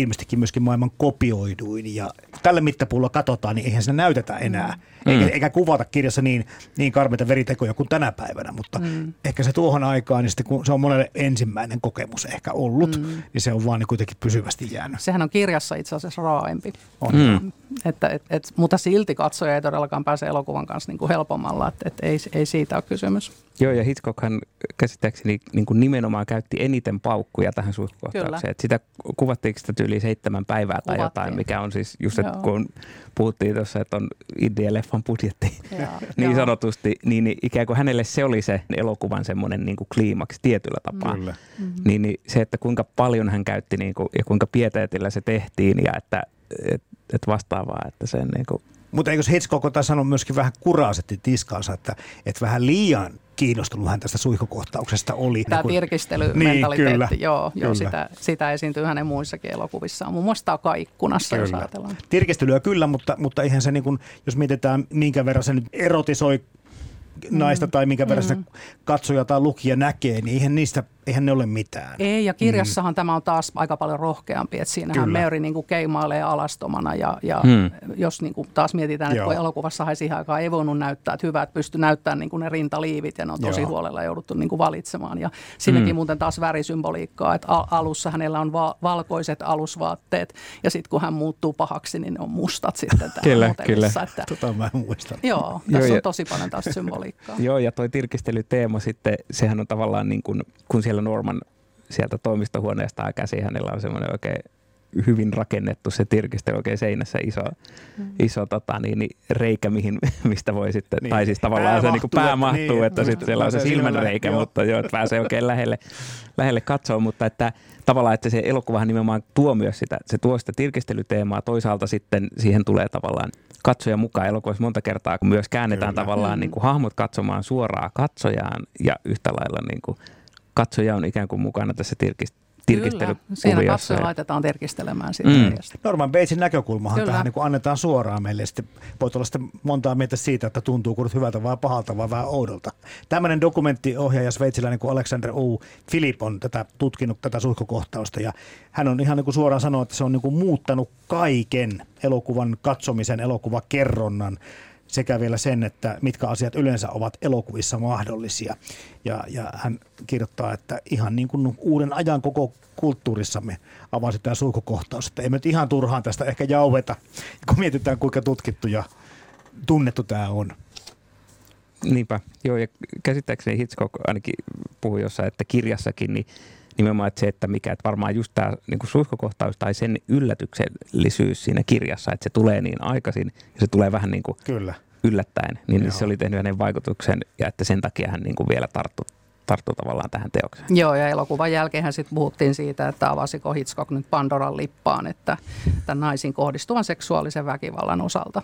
S3: ilmeisestikin myöskin maailman kopioiduin. Ja tällä mittapuulla katsotaan, niin eihän se näytetä enää. Mm. Eikä, eikä kuvata kirjassa niin, niin karmeita veritekoja kuin tänä päivänä, mutta mm. ehkä se tuohon aikaan, niin sitten kun se on monelle ensimmäinen kokemus ehkä ollut, mm. niin se on vaan niin kuitenkin pysyvästi jäänyt.
S2: Sehän on kirjassa itse asiassa raaempi. On. Mm. Että, et, et, mutta silti katsoja ei todellakaan pääse elokuvan kanssa niin kuin helpommalla, että et ei, ei siitä ole kysymys.
S1: Joo, ja Hitchcockhan käsittääkseni niin kuin nimenomaan käytti eniten paukkuja tähän suihkukohtaukseen. Sitä kuvattiinko sitä yli seitsemän päivää tai Kuvattiin. jotain, mikä on siis just, että kun puhuttiin tuossa, että on Indie-leffan budjetti niin sanotusti, niin, niin ikään kuin hänelle se oli se elokuvan semmoinen niin kuin kliimaks tietyllä tapaa. Kyllä. Mm-hmm. Niin, niin se, että kuinka paljon hän käytti niin kuin, ja kuinka pieteetillä se tehtiin ja että et, et vastaavaa, että sen niin kuin
S3: mutta eikö Hitchcock tässä sanonut myöskin vähän kuraasetti tiskaansa, että, että vähän liian kiinnostunut hän tästä suihkukohtauksesta oli.
S2: Tämä niin tirkistelymentaliteetti, niin, kyllä, joo, joo sitä, sitä esiintyy hänen muissakin elokuvissaan. Muun muassa tämä kaikkunassa, kyllä. jos ajatellaan.
S3: Tirkistelyä kyllä, mutta, mutta eihän se, niin kuin, jos mietitään minkä verran se nyt erotisoi naista mm. tai minkä verran mm. katsoja tai lukija näkee, niin eihän niistä eihän ne ole mitään.
S2: Ei, ja kirjassahan mm. tämä on taas aika paljon rohkeampi, että siinähän Kyllä. Mary niin kuin keimailee alastomana, ja, ja mm. jos niin kuin taas mietitään, että kun elokuvassa siihen aikaan ei voinut näyttää, että hyvä, että pystyi näyttämään niin kuin ne rintaliivit, ja ne on tosi Joo. huolella jouduttu niin kuin valitsemaan, ja siinäkin mm. muuten taas värisymboliikkaa, että alussa hänellä on va- valkoiset alusvaatteet, ja sitten kun hän muuttuu pahaksi, niin ne on mustat sitten täällä
S1: kyllä, kyllä.
S3: Että, tota mä muistan.
S2: Joo, tässä joo, on tosi paljon taas symboliikkaa.
S1: Joo, ja toi tirkistelyteema sitten, sehän on tavallaan niin kuin, kun siellä Norman sieltä toimistohuoneesta käsi, hänellä on semmoinen oikein hyvin rakennettu se tirkistely oikein seinässä iso, mm. iso tota, niin, niin, reikä, mihin, mistä voi sitten, niin. tai siis tavallaan pää se mahtuu, niin pää mahtuu, että, että niin, sitten siellä on se silmänreikä, joo. mutta joo, että pääsee oikein lähelle, lähelle katsoa, mutta että tavallaan, että se elokuvahan nimenomaan tuo myös sitä, se tuo sitä tirkistelyteemaa, toisaalta sitten siihen tulee tavallaan katsoja mukaan elokuvassa monta kertaa, kun myös käännetään Kyllä. tavallaan mm. niin kuin hahmot katsomaan suoraan katsojaan ja yhtä lailla niin kuin katsoja on ikään kuin mukana tässä tirkist- Kyllä,
S2: siinä katsoja laitetaan tirkistelemään sitä mm.
S3: Norman Batesin näkökulmahan Kyllä. tähän niin annetaan suoraan meille. Sitten voi olla sitten montaa mieltä siitä, että tuntuu kun hyvältä vai pahalta vai vähän oudolta. Tämmöinen dokumenttiohjaaja sveitsiläinen kuin Alexander U. Philip on tätä tutkinut tätä suihkukohtausta ja hän on ihan niin kuin suoraan sanonut, että se on niin kuin muuttanut kaiken elokuvan katsomisen, elokuvakerronnan sekä vielä sen, että mitkä asiat yleensä ovat elokuvissa mahdollisia. Ja, ja hän kirjoittaa, että ihan niin kuin uuden ajan koko kulttuurissamme avasi tämä sulkukohtaus, että emme nyt ihan turhaan tästä ehkä jauheta, kun mietitään kuinka tutkittu ja tunnettu tämä on.
S1: Niinpä, joo ja käsittääkseni Hitchcock ainakin puhui jossain, että kirjassakin niin nimenomaan että se, että mikä, että varmaan just tämä niin suihkukohtaus tai sen yllätyksellisyys siinä kirjassa, että se tulee niin aikaisin ja se tulee vähän niin kuin Kyllä. yllättäen, niin Joo. se oli tehnyt hänen vaikutuksen ja että sen takia hän niin kuin vielä tarttui tarttui tavallaan tähän teokseen.
S2: Joo, ja elokuvan jälkeen sitten puhuttiin siitä, että avasiko Hitchcock nyt Pandoran lippaan, että tämän naisiin kohdistuvan seksuaalisen väkivallan osalta.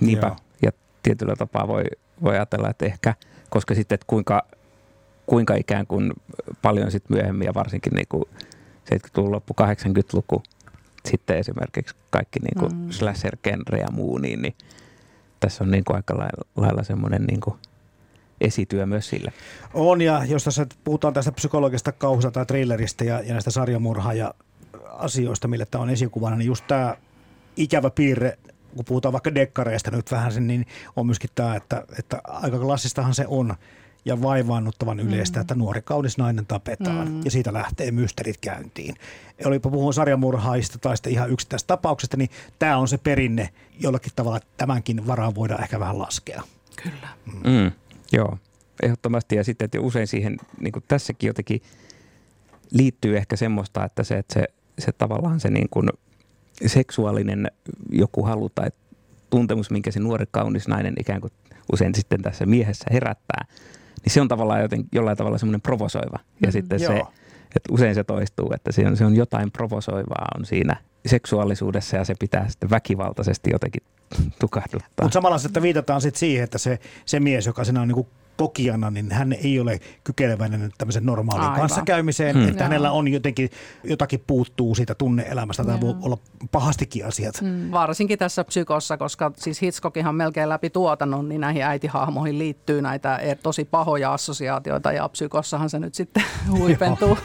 S1: Niinpä.
S3: Joo.
S1: Ja tietyllä tapaa voi, voi ajatella, että ehkä, koska sitten, että kuinka, kuinka ikään kuin paljon sitten myöhemmin ja varsinkin niin kuin 70-luvun loppu, 80-luku, sitten esimerkiksi kaikki niin kuin mm. slasher-genre ja muu, niin, niin tässä on niin kuin aika lailla, lailla semmoinen niin kuin esityö myös sille.
S3: On, ja jos tässä puhutaan tästä psykologista kauhusta tai thrilleristä ja, ja näistä sarjamurha ja asioista, millä tämä on esikuvana, niin just tämä ikävä piirre, kun puhutaan vaikka dekkareista nyt vähän sen, niin on myöskin tämä, että, että aika klassistahan se on ja vaivaannuttavan yleistä, mm. että nuori kaunis nainen tapetaan mm. ja siitä lähtee mysterit käyntiin. Olipa puhun sarjamurhaista tai sitten ihan yksittäistä tapauksesta, niin tämä on se perinne, jollakin tavalla tämänkin varaan voidaan ehkä vähän laskea.
S2: Kyllä.
S1: Mm. Joo, ehdottomasti. Ja sitten, että usein siihen, niin kuin tässäkin jotenkin liittyy ehkä semmoista, että se, että se, se tavallaan se niin kuin seksuaalinen joku halu tai tuntemus, minkä se nuori kaunis nainen ikään kuin usein sitten tässä miehessä herättää, niin se on tavallaan joten, jollain tavalla semmoinen provosoiva. Ja mm, sitten joo. se, että usein se toistuu, että se on, se on jotain provosoivaa on siinä seksuaalisuudessa ja se pitää sitten väkivaltaisesti jotenkin tukahduttaa.
S3: Mutta samalla että viitataan sitten siihen, että se, se mies, joka siinä on niin kokijana, niin hän ei ole kykeneväinen tämmöisen normaaliin Aivan. kanssakäymiseen, hmm. että Joo. hänellä on jotenkin, jotakin puuttuu siitä tunneelämästä, tai voi olla pahastikin asiat. Hmm.
S2: Varsinkin tässä psykossa, koska siis Hitchcockihan melkein läpi tuotannon, niin näihin äitihahmoihin liittyy näitä e- tosi pahoja assosiaatioita, ja psykossahan se nyt sitten huipentuu.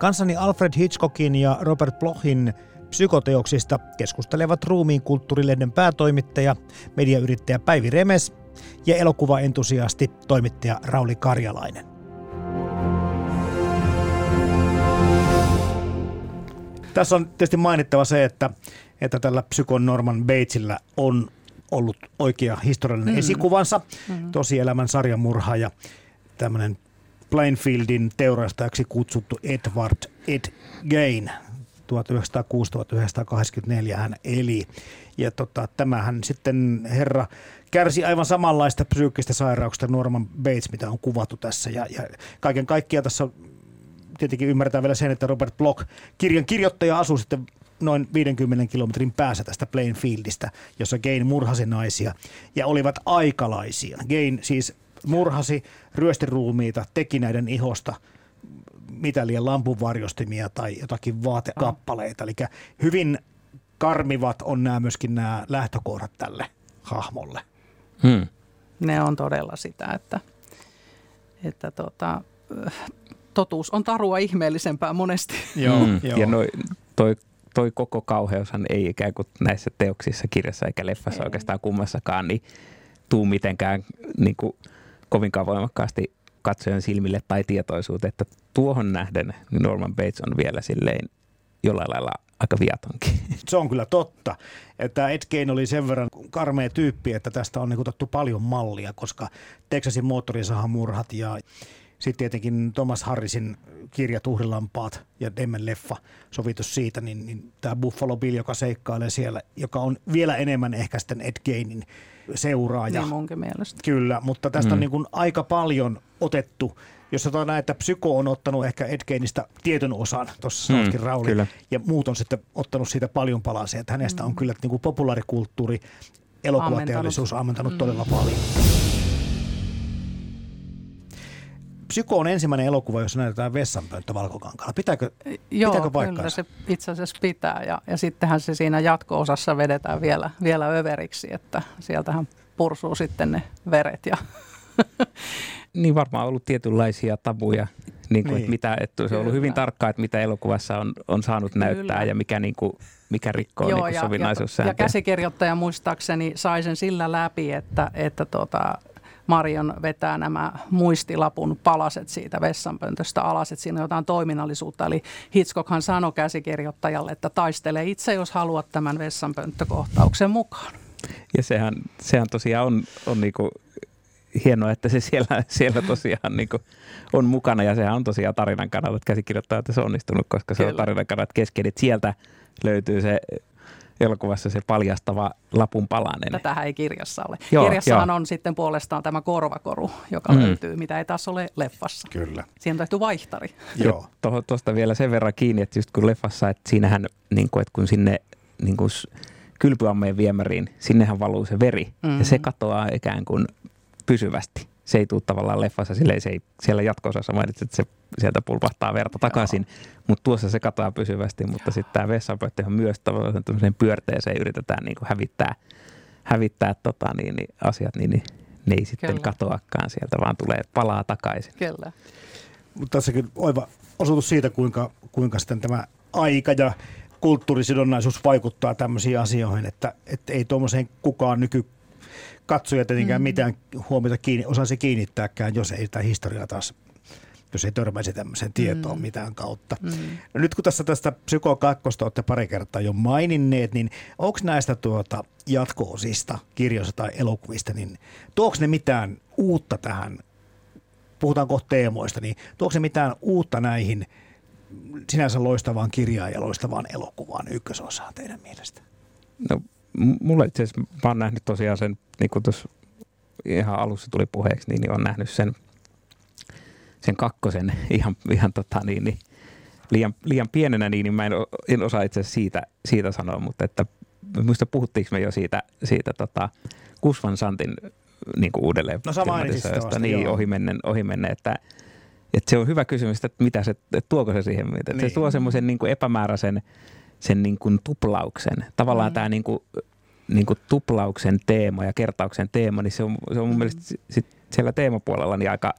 S3: Kanssani Alfred Hitchcockin ja Robert Blochin psykoteoksista keskustelevat ruumiin kulttuurilehden päätoimittaja, mediayrittäjä Päivi Remes ja elokuvaentusiasti toimittaja Rauli Karjalainen. Tässä on tietysti mainittava se, että, että tällä psykon Norman Batesillä on ollut oikea historiallinen mm. esikuvansa, mm. tosielämän sarjamurha ja tämmöinen Plainfieldin teurastajaksi kutsuttu Edward Ed Gain 1906-1984 hän eli. Ja tota, tämähän sitten herra kärsi aivan samanlaista psyykkistä sairauksista Norman Bates, mitä on kuvattu tässä. Ja, ja kaiken kaikkiaan tässä tietenkin ymmärretään vielä sen, että Robert Block, kirjan kirjoittaja, asuu sitten noin 50 kilometrin päässä tästä Plainfieldistä, jossa Gain murhasi naisia ja olivat aikalaisia. Gain siis murhasi ryöstiruumiita, teki näiden ihosta – mitä liian lampunvarjostimia tai jotakin vaatekappaleita. Eli hyvin karmivat on nämä myöskin nämä lähtökohdat tälle hahmolle.
S2: Hmm. Ne on todella sitä, että, että tota, totuus on tarua ihmeellisempää monesti.
S1: Joo, mm. joo. Ja noi, toi, toi koko kauheushan ei ikään kuin näissä teoksissa, kirjassa eikä leffassa ei. oikeastaan kummassakaan, niin tuu mitenkään niin kuin, kovinkaan voimakkaasti katsojan silmille tai tietoisuuteen, että tuohon nähden Norman Bates on vielä silleen jollain lailla aika viatonkin.
S3: Se on kyllä totta, että Ed Gein oli sen verran karmea tyyppi, että tästä on niin otettu paljon mallia, koska Texasin moottorisahamurhat ja sitten tietenkin Thomas Harrisin kirja Tuhrilampaat ja Demmen leffa sovitus siitä, niin, niin tämä Buffalo Bill, joka seikkailee siellä, joka on vielä enemmän ehkä sitten Ed Geinin seuraaja.
S2: Niin munkin mielestä.
S3: Kyllä, mutta tästä mm. on niin kuin aika paljon otettu jos sanotaan näin, että Psyko on ottanut ehkä Ed tietyn osan, tuossa sanotkin mm, Rauli, kyllä. ja muut on sitten ottanut siitä paljon palasia, että hänestä on mm. kyllä niin kuin populaarikulttuuri, elokuvateollisuus ammentanut mm. todella paljon. Psyko on ensimmäinen elokuva, jossa näytetään vessanpönttö valkokankaalla. Pitääkö,
S2: Joo,
S3: pitääkö
S2: kyllä se itse asiassa pitää. Ja, ja sittenhän se siinä jatko-osassa vedetään vielä, vielä överiksi, että sieltähän pursuu sitten ne veret. Ja
S1: niin varmaan ollut tietynlaisia tabuja, niin kuin, niin. Että mitä, että se on ollut hyvin tarkkaa, että mitä elokuvassa on, on saanut Kyllä. näyttää ja mikä, niin kuin, mikä rikkoo Joo, niin kuin ja,
S2: ja, ja käsikirjoittaja muistaakseni sai sen sillä läpi, että, että tota, Marion vetää nämä muistilapun palaset siitä vessanpöntöstä alas, että siinä on jotain toiminnallisuutta. Eli Hitchcockhan sanoi käsikirjoittajalle, että taistele itse, jos haluat tämän vessanpönttökohtauksen mukaan.
S1: Ja sehän, sehän tosiaan on, on niinku hienoa, että se siellä, siellä tosiaan niin on mukana ja sehän on tosiaan tarinan kannalta, että käsikirjoittaa, että se on onnistunut, koska se Kyllä. on tarinan kannalta kesken, että sieltä löytyy se elokuvassa se paljastava lapun palanen.
S2: Tätähän ei kirjassa ole. Joo, Kirjassahan joo. on sitten puolestaan tämä korvakoru, joka mm. löytyy, mitä ei taas ole leffassa.
S3: Kyllä.
S2: Siihen on tehty vaihtari.
S1: Joo. Tuosta vielä sen verran kiinni, että just kun leffassa, että siinähän, niin kuin, että kun sinne niin kuin kylpyammeen viemäriin, sinnehän valuu se veri mm-hmm. ja se katoaa ikään kuin pysyvästi. Se ei tule tavallaan leffassa, sille se ei siellä jatko-osassa mainitsi, että se sieltä pulpahtaa verta takaisin, mutta tuossa se katoaa pysyvästi, mutta sitten tämä vessapöyttähän myös tavallaan tämmöiseen pyörteeseen yritetään niin kuin hävittää, hävittää tota, niin, niin, asiat, niin, niin ne ei sitten Kyllä. katoakaan sieltä, vaan tulee palaa takaisin.
S2: Kyllä.
S3: Mutta tässäkin oiva osoitus siitä, kuinka, kuinka sitten tämä aika ja kulttuurisidonnaisuus vaikuttaa tämmöisiin asioihin, että, että ei tuommoiseen kukaan nyky katsoja tietenkään mm. mitään huomiota kiinni, osaisi kiinnittääkään, jos ei sitä historiaa taas jos ei törmäisi tämmöiseen tietoon mm. mitään kautta. Mm. No nyt kun tässä tästä Psyko 2 olette pari kertaa jo maininneet, niin onko näistä tuota jatko-osista, kirjoista tai elokuvista, niin tuoks ne mitään uutta tähän, puhutaan kohta teemoista, niin tuoks ne mitään uutta näihin sinänsä loistavaan kirjaan ja loistavaan elokuvaan ykkösosaan teidän mielestä?
S1: No mulle itse asiassa, mä oon nähnyt tosiaan sen, niin kuin tuossa ihan alussa tuli puheeksi, niin, niin on nähnyt sen, sen kakkosen ihan, ihan tota, niin, niin, liian, liian pienenä, niin, niin mä en, en osaa itse asiassa siitä, siitä sanoa, mutta että muista puhuttiinko me jo siitä, siitä tota, Kusvan Santin niin kuin uudelleen
S3: no, josta,
S1: niin, ohimennen, ohimennen, että että se on hyvä kysymys, että mitä se, että tuoko se siihen, että niin. se tuo semmoisen niin epämääräisen sen niin kuin tuplauksen. Tavallaan mm. tämä niin kuin, niin kuin tuplauksen teema ja kertauksen teema, niin se on, se on mun mm. mielestä sit siellä teemapuolella niin aika,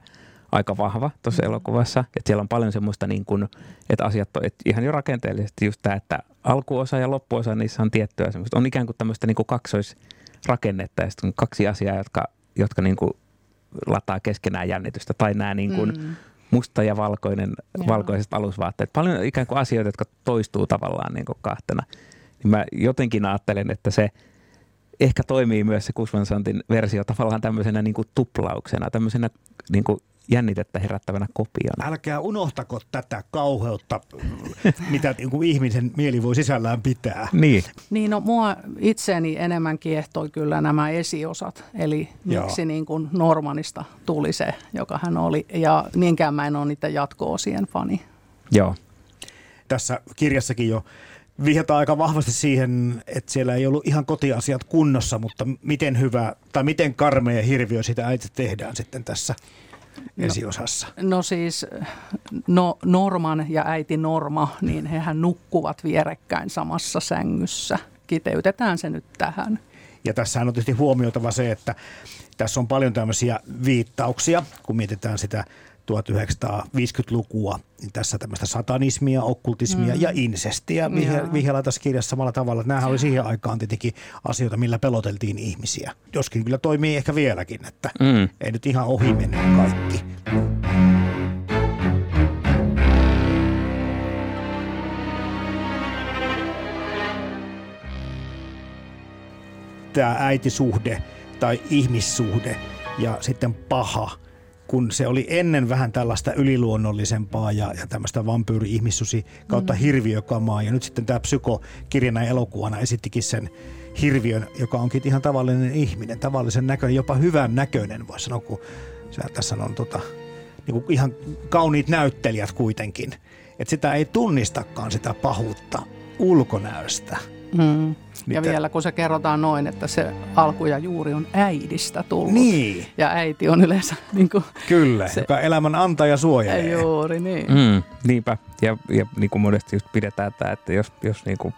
S1: aika vahva tuossa mm. elokuvassa. Että siellä on paljon semmoista, niin kuin, että asiat on, että ihan jo rakenteellisesti just tämä, että alkuosa ja loppuosa, niissä on tiettyä semmoista, on ikään kuin tämmöistä niin kuin kaksoisrakennetta ja sitten kaksi asiaa, jotka, jotka niin kuin lataa keskenään jännitystä. Tai nämä niin kuin, mm musta ja valkoinen, Joo. valkoiset alusvaatteet. Paljon ikään kuin asioita, jotka toistuu tavallaan niin kuin kahtena. Niin mä jotenkin ajattelen, että se ehkä toimii myös se Kusmansantin versio tavallaan tämmöisenä niin kuin tuplauksena, tämmöisenä niin kuin jännitettä herättävänä kopiona.
S3: Älkää unohtako tätä kauheutta, mitä niin kuin ihmisen mieli voi sisällään pitää.
S1: Niin.
S2: Niin, no mua itseäni enemmän kiehtoi kyllä nämä esiosat, eli Joo. miksi niin kuin Normanista tuli se, joka hän oli, ja niinkään mä en ole niitä jatko-osien fani.
S1: Joo.
S3: Tässä kirjassakin jo vihjataan aika vahvasti siihen, että siellä ei ollut ihan kotiasiat kunnossa, mutta miten hyvä tai miten karmea hirviö sitä äiti tehdään sitten tässä esiosassa?
S2: No, no siis no, Norman ja äiti Norma, niin hehän nukkuvat vierekkäin samassa sängyssä. Kiteytetään se nyt tähän.
S3: Ja tässä on tietysti huomioitava se, että tässä on paljon tämmöisiä viittauksia, kun mietitään sitä 1950-lukua, niin tässä tämmöistä satanismia, okkultismia mm. ja insestiä vihjalla tässä kirjassa samalla tavalla. Nämähän oli siihen aikaan tietenkin asioita, millä peloteltiin ihmisiä. Joskin kyllä toimii ehkä vieläkin, että mm. ei nyt ihan ohi mennyt kaikki. Tämä äitisuhde tai ihmissuhde ja sitten paha – kun se oli ennen vähän tällaista yliluonnollisempaa ja, ja tämmöistä vampyyri-ihmissusi kautta mm. hirviökamaa. Ja nyt sitten tämä psykokirjana elokuvana esittikin sen hirviön, joka onkin ihan tavallinen ihminen, tavallisen näköinen, jopa hyvän näköinen, voisi sanoa, kun tässä on tota, niin kuin ihan kauniit näyttelijät kuitenkin. Että sitä ei tunnistakaan sitä pahuutta ulkonäöstä.
S2: Mm. Mitä? Ja vielä kun se kerrotaan noin, että se alku ja juuri on äidistä tullut.
S3: Niin.
S2: Ja äiti on yleensä niin kuin
S3: Kyllä, se, joka elämän antaja suojelee.
S2: Juuri niin.
S1: Mm, niinpä. Ja, ja niin kuin monesti just pidetään tämä, että jos, jos niin kuin,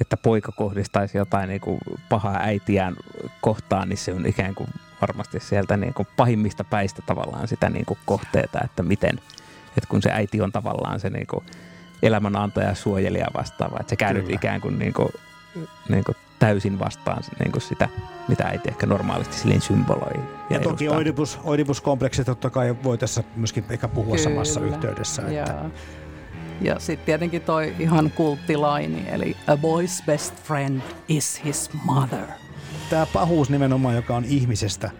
S1: että poika kohdistaisi jotain niin kuin pahaa äitiään kohtaan, niin se on ikään kuin varmasti sieltä niin kuin pahimmista päistä tavallaan sitä niin kuin kohteita, että miten, että kun se äiti on tavallaan se niin kuin elämän antaja suojelija vastaava, että se käy nyt ikään kuin, niin kuin niin kuin täysin vastaan niin kuin sitä, mitä äiti ehkä normaalisti silleen symboloi.
S3: Ja, ja toki Oedipus, Oedipus-kompleksi totta kai voi tässä myöskin ehkä puhua Kyllä. samassa yhteydessä. Että. Ja,
S2: ja sitten tietenkin toi ihan kulttilaini, eli a boy's best friend is his mother.
S3: Tämä pahuus nimenomaan, joka on ihmisestä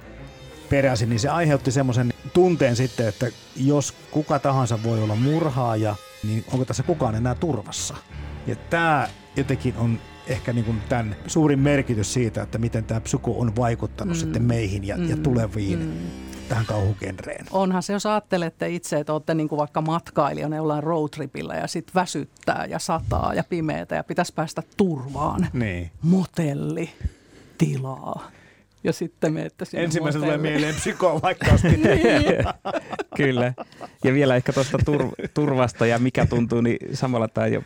S3: peräisin, niin se aiheutti semmoisen tunteen sitten, että jos kuka tahansa voi olla murhaaja, niin onko tässä kukaan enää turvassa? Ja tämä jotenkin on ehkä niin kuin tämän suurin merkitys siitä, että miten tämä psyko on vaikuttanut mm. sitten meihin ja, mm. ja tuleviin mm. tähän kauhugenreen.
S2: Onhan se, jos ajattelette itse, että olette niin kuin vaikka matkailijana jollain roadtripillä ja sitten väsyttää ja sataa ja pimeätä ja pitäisi päästä turvaan.
S3: Niin.
S2: Motelli, tilaa. Ja sitten menette sinne
S3: Ensimmäisenä tulee mieleen psyko vaikka asti.
S2: Niin.
S1: Kyllä. Ja vielä ehkä tuosta tur- turvasta ja mikä tuntuu, niin samalla tämä jo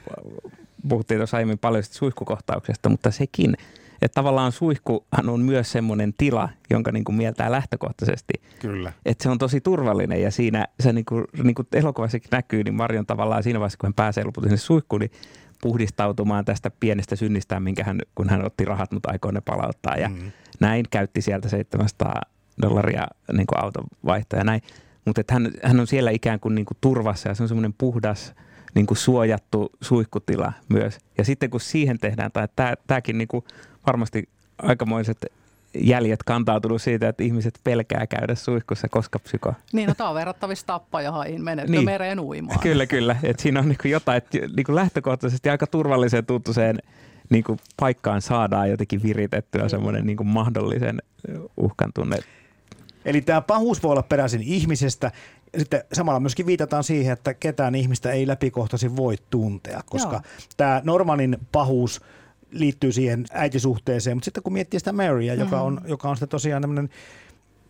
S1: puhuttiin tuossa aiemmin paljon suihkukohtauksesta, mutta sekin, että tavallaan suihkuhan on myös semmoinen tila, jonka niin kuin mieltää lähtökohtaisesti.
S3: Kyllä.
S1: Että se on tosi turvallinen ja siinä se niin kuin, niin kuin elokuvassakin näkyy, niin Marion tavallaan siinä vaiheessa, kun hän pääsee lopulta sinne suihkuun, niin puhdistautumaan tästä pienestä synnistään, minkä hän, kun hän otti rahat, mutta aikoo ne palauttaa. Ja
S3: Mm.
S1: Näin käytti sieltä 700 dollaria niin kuin auton vaihtoja näin. Mutta hän, hän on siellä ikään kuin, niin kuin turvassa ja se on semmoinen puhdas, niin kuin suojattu suihkutila myös. Ja sitten kun siihen tehdään, tai tämäkin niin kuin varmasti aikamoiset jäljet kantautunut siitä, että ihmiset pelkää käydä suihkussa, koska psyko.
S2: Niin, no tämä on verrattavissa tappajahaihin, menetkö
S1: Niin.
S2: mereen uimaan.
S1: Kyllä, kyllä. Et siinä on niin kuin jotain, että niin kuin lähtökohtaisesti aika turvalliseen tuttuiseen niin kuin paikkaan saadaan jotenkin viritettyä semmoinen niin kuin mahdollisen uhkan tunne.
S3: Eli tämä pahuus voi olla peräisin ihmisestä. Sitten samalla myöskin viitataan siihen, että ketään ihmistä ei läpikohtaisin voi tuntea, koska
S2: Joo.
S3: tämä Normanin pahuus liittyy siihen äitisuhteeseen, mutta sitten kun miettii sitä Marya, joka on, joka on sitten tosiaan tämmöinen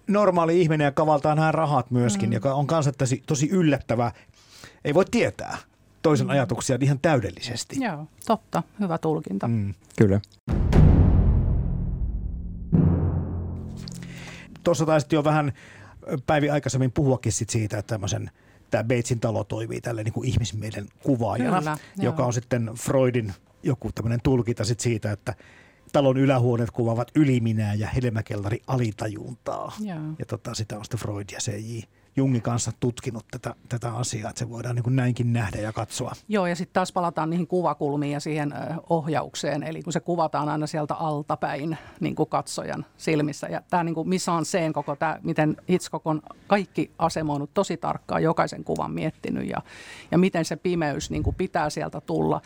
S3: normaali ihminen ja kavaltaa nämä rahat myöskin, mm. joka on kanssa tosi, tosi yllättävä. Ei voi tietää toisen ajatuksia ihan täydellisesti.
S2: Joo, totta. Hyvä tulkinta.
S3: Mm.
S1: Kyllä.
S3: Tuossa taisit jo vähän päivi aikaisemmin puhuakin sit siitä, että tämmöisen tämä Batesin talo toimii tälle niin kuin ihmismielen kuvaajana,
S2: Kyllä,
S3: joka
S2: joo.
S3: on sitten Freudin joku tämmöinen tulkinta sit siitä, että talon ylähuoneet kuvaavat yliminää ja helmäkellari alitajuntaa.
S2: Joo.
S3: Ja tota, sitä on sitten Freud ja C.J. Jungin kanssa tutkinut tätä, tätä asiaa, että se voidaan niin kuin näinkin nähdä ja katsoa.
S2: Joo, ja sitten taas palataan niihin kuvakulmiin ja siihen ohjaukseen. Eli kun se kuvataan aina sieltä altapäin niin kuin katsojan silmissä. Ja tämä niin kuin missä on sen koko tämä, miten Hitchcock on kaikki asemoinut tosi tarkkaan, jokaisen kuvan miettinyt ja, ja miten se pimeys niin kuin pitää sieltä tulla.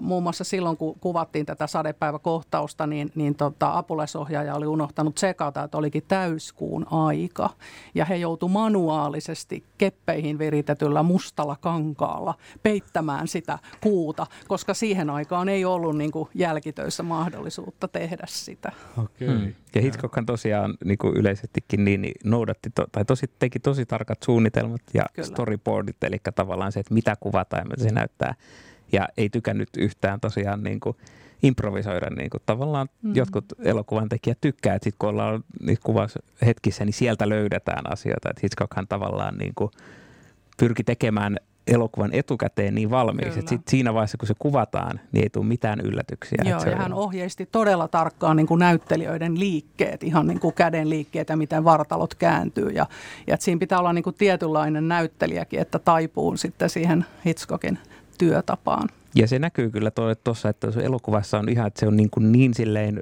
S2: Muun muassa silloin, kun kuvattiin tätä sadepäiväkohtausta, niin, niin tota, apulaisohjaaja oli unohtanut sekata, että olikin täyskuun aika. Ja he joutu manuaalisesti keppeihin viritetyllä mustalla kankaalla peittämään sitä kuuta, koska siihen aikaan ei ollut niin kuin jälkitöissä mahdollisuutta tehdä sitä.
S3: Okay.
S1: Hmm. Ja Hitchcockhan tosiaan niin kuin yleisestikin niin, niin noudatti, to, tai tosi, teki tosi tarkat suunnitelmat ja
S2: Kyllä.
S1: storyboardit, eli tavallaan se, että mitä kuvataan ja mitä se näyttää. Ja ei tykännyt yhtään tosiaan niin kuin improvisoida. Niin kuin tavallaan
S2: Mm.
S1: jotkut elokuvan tekijät tykkää, että sit kun ollaan niissä kuvaushetkissä, niin sieltä löydetään asioita. Että Hitchcockhan tavallaan niin kuin pyrki tekemään elokuvan etukäteen niin valmiiksi, että sit siinä vaiheessa, kun se kuvataan, niin ei tule mitään yllätyksiä.
S2: Joo, ja
S1: on-
S2: hän ohjeisti todella tarkkaan niin kuin näyttelijöiden liikkeet, ihan niin kuin käden liikkeet ja miten vartalot kääntyy. Ja, ja että siinä pitää olla niin kuin tietynlainen näyttelijäkin, että taipuu sitten siihen Hitchcockin työtapaan.
S1: Ja se näkyy kyllä tuossa, että elokuvassa on ihan, että se on niin, kuin niin silleen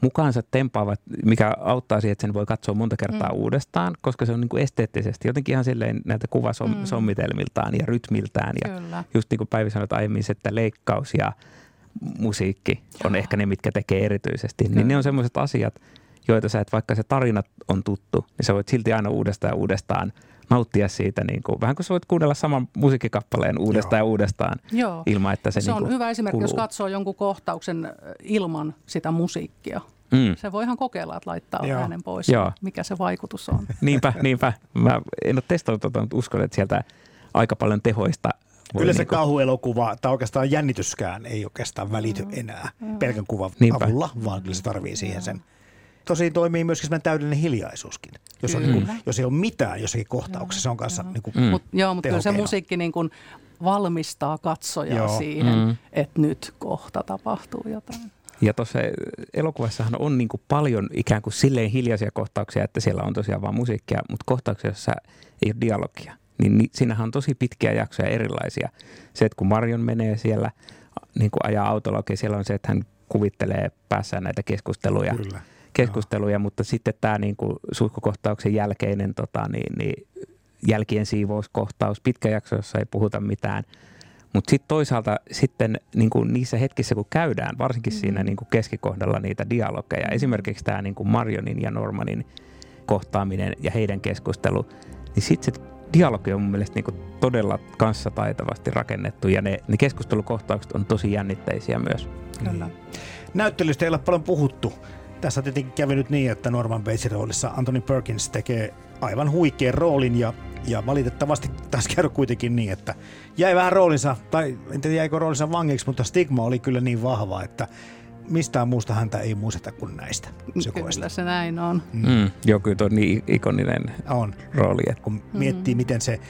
S1: mukaansa tempaava, mikä auttaa siihen, että sen voi katsoa monta kertaa
S2: Mm.
S1: mm. uudestaan, koska se on niin kuin esteettisesti jotenkin ihan silleen näitä kuvasommitelmiltaan ja rytmiltään. Ja
S2: Kyllä.
S1: just niin kuin Päivi sanoi aiemmin, että leikkaus ja musiikki on ehkä ne, mitkä tekee erityisesti.
S2: Kyllä.
S1: Niin ne on semmoiset asiat, joita sä et, vaikka se tarina on tuttu, niin sä voit silti aina uudestaan ja uudestaan nauttia siitä, niin kuin, vähän kuin sä voit kuunnella saman musiikkikappaleen uudestaan
S3: Joo.
S1: ja uudestaan
S2: Joo.
S1: ilman, että se,
S2: Se on
S1: niin kuin
S2: hyvä esimerkki, jos
S1: kuluu.
S2: katsoo jonkun kohtauksen ilman sitä musiikkia.
S1: Mm.
S2: Se voi ihan kokeilla, että laittaa
S3: Joo.
S2: äänen pois,
S1: Joo.
S2: mikä se vaikutus on.
S1: Niinpä, niinpä. Mä en ole testannut tota, mutta uskon, että sieltä aika paljon tehoista voi
S3: Yleensä
S1: niinku-
S3: kauhuelokuva tai oikeastaan jännityskään ei oikeastaan välity enää pelkän kuvan
S1: Niinpä.
S3: avulla, vaan kyllä se tarvii siihen sen. Tosi toimii myöskin semmoinen täydellinen hiljaisuuskin. Jos, on, niin kuin, jos ei ole mitään jossakin kohtauksessa, se on kanssa niin kuin,
S1: Mm.
S2: Mut, joo, mutta kyllä se musiikki niin kuin valmistaa katsojaa
S3: Joo.
S2: siihen,
S1: Mm.
S2: että nyt kohta tapahtuu jotain.
S1: Ja tuossa elokuvassahan on niin kuin paljon ikään kuin silleen hiljaisia kohtauksia, että siellä on tosiaan vaan musiikkia, mutta kohtauksia, joissa ei ole dialogia, niin ni- siinähän on tosi pitkiä jaksoja erilaisia. Se, että kun Marion menee siellä, niin kuin ajaa autolla, okei, siellä on se, että hän kuvittelee päässään näitä keskusteluja,
S3: kyllä.
S1: Keskusteluja, mutta sitten tämä niin kuin suihkukohtauksen jälkeinen tota, niin, niin, jälkien siivouskohtaus, pitkä jakso, jossa ei puhuta mitään, Mutta sitten toisaalta sitten niin kuin niissä hetkissä, kun käydään, varsinkin mm. siinä niin kuin keskikohdalla niitä dialogeja, mm. esimerkiksi tämä niin kuin Marionin ja Normanin kohtaaminen ja heidän keskustelu, niin sitten se dialogi on mun mielestä niin kuin todella kanssa taitavasti rakennettu ja ne, ne keskustelukohtaukset on tosi jännitteisiä myös.
S3: Kyllä. Mm. Näyttelystä ei ole paljon puhuttu. Tässä tietenkin kävi nyt niin, että Norman Batesin roolissa Anthony Perkins tekee aivan huikean roolin ja, ja valitettavasti tässä käy kuitenkin niin, että jäi vähän roolinsa, tai en tiedä jäikö roolinsa vangiksi, mutta stigma oli kyllä niin vahva, että mistään muusta häntä ei muisteta kuin näistä
S2: psykoista. Kyllä se näin on.
S1: Mm. Mm, joo, kyllä on niin ikoninen on. rooli.
S3: Että... Kun miettii, mm. miten se,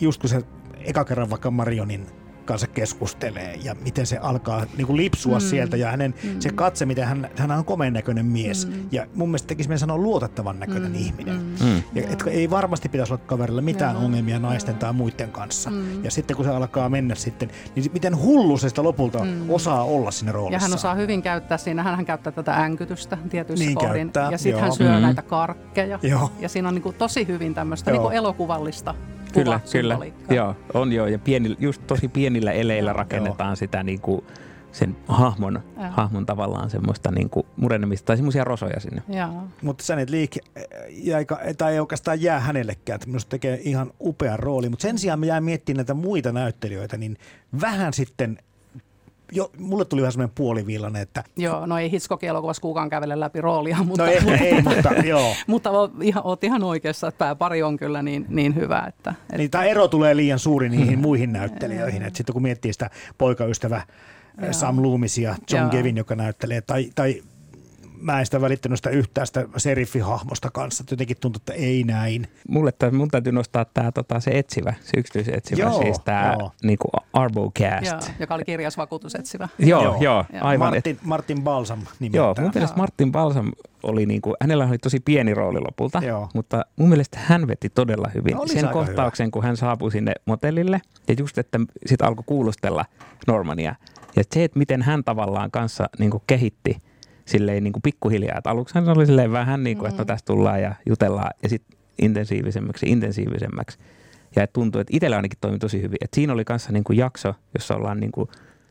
S3: just kun se eka kerran vaikka Marionin kanssa keskustelee ja miten se alkaa niin kuin lipsua mm. sieltä ja hänen mm. se katse, miten hän, hän on komeen näköinen mies mm. ja mun mielestä tekisi meidän sanoa luotettavan näköinen mm. ihminen. Mm. mm. Ja, et, ei varmasti pitäisi olla kaverilla mitään Joo. ongelmia naisten tai muiden kanssa. Mm. Ja sitten kun se alkaa mennä sitten, niin miten hullu se sitä lopulta mm. osaa olla siinä roolissa.
S2: Ja hän osaa hyvin käyttää siinä, hän käyttää tätä änkytystä tietyissä niin kohdin. Käyttää, ja sitten hän syö mm. näitä karkkeja. Joo. Ja siinä on niin kuin tosi hyvin tämmöistä niin elokuvallista
S1: Kyllä, kyllä. Joo, on joo. Ja pieni, just tosi pienillä eleillä rakennetaan joo. sitä niin kuin sen hahmon, hahmon tavallaan semmoista niin kuin murenemista tai semmoisia rosoja sinne.
S3: Mutta Sanet Leak jäi, tai ei oikeastaan jää hänellekään, että minusta tekee ihan upean rooli. Mutta sen sijaan me jää miettimään näitä muita näyttelijöitä, niin vähän sitten jo, mulle tuli vähän semmoinen puolivillainen, että...
S2: Joo, no ei Hitchcockin elokuvassa kukaan kävele läpi roolia, no mutta...
S3: No ei, ei mutta joo.
S2: mutta ihan, oot ihan oikeassa, että pääpari on kyllä niin, niin hyvä, että... että...
S3: Niin, tämä ero tulee liian suuri niihin muihin näyttelijöihin, että sitten kun miettii sitä poikaystävä Sam Loomisia, John Gavin, joka näyttelee, tai, tai mä en sitä välittänyt sitä yhtään sitä seriffihahmosta kanssa. Jotenkin tuntuu, että ei näin.
S1: Mulle täs, mun täytyy nostaa tää, tota, se etsivä, se yksityisetsivä, joo, siis tämä niinku Arbocast. Joo,
S2: joka oli kirjasvakuutusetsivä.
S1: joo, joo, joo, aivan.
S3: Martin, Martin Balsam nimeltään.
S1: Joo, mun mielestä Martin Balsam oli niinku, hänellä oli tosi pieni rooli lopulta, joo. mutta mun mielestä hän veti todella hyvin no, sen kohtauksen, hyvä. kun hän saapui sinne motellille. Ja just, että sitten alkoi kuulustella Normania. Ja se, että miten hän tavallaan kanssa niinku kehitti – silleen niin kuin pikkuhiljaa. Että aluksi hän oli silleen vähän niin kuin, että no mm. tässä tullaan ja jutellaan ja sitten intensiivisemmäksi intensiivisemmäksi. Ja että tuntui, että itsellä ainakin toimi tosi hyvin. Että siinä oli kanssa niin kuin jakso, jossa ollaan niin kuin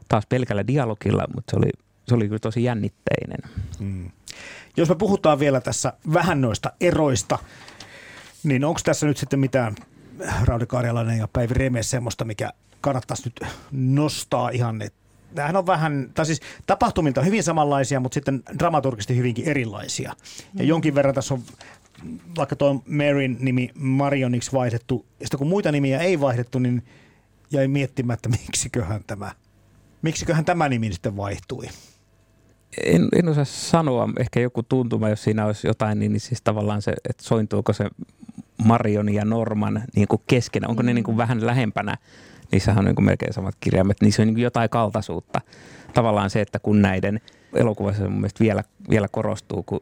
S1: taas pelkällä dialogilla, mutta se oli, se oli kyllä tosi jännitteinen. Mm.
S3: Jos me puhutaan vielä tässä vähän noista eroista, niin onko tässä nyt sitten mitään Raudi Karjalainen ja Päivi Remes semmoista, mikä kannattaisi nyt nostaa ihan, että Nämähän on vähän, tai siis tapahtumilta hyvin samanlaisia, mutta sitten dramaturgisesti hyvinkin erilaisia. Ja mm. jonkin verran tässä on vaikka tuo Maryn nimi Marioniksi vaihdettu, ja sitten kun muita nimiä ei vaihdettu, niin jäi miettimään, että miksiköhän tämä, miksiköhän tämä nimi sitten vaihtui.
S1: En, en osaa sanoa, ehkä joku tuntuma, jos siinä olisi jotain, niin, niin siis tavallaan se, että sointuuko se Marion ja Norman niin kuin keskenä, onko mm. ne niin kuin vähän lähempänä niissähän on niin kuin melkein samat kirjaimet, niissä on niin kuin jotain kaltaisuutta. Tavallaan se, että kun näiden elokuvassa mun mielestä vielä, vielä korostuu, kun,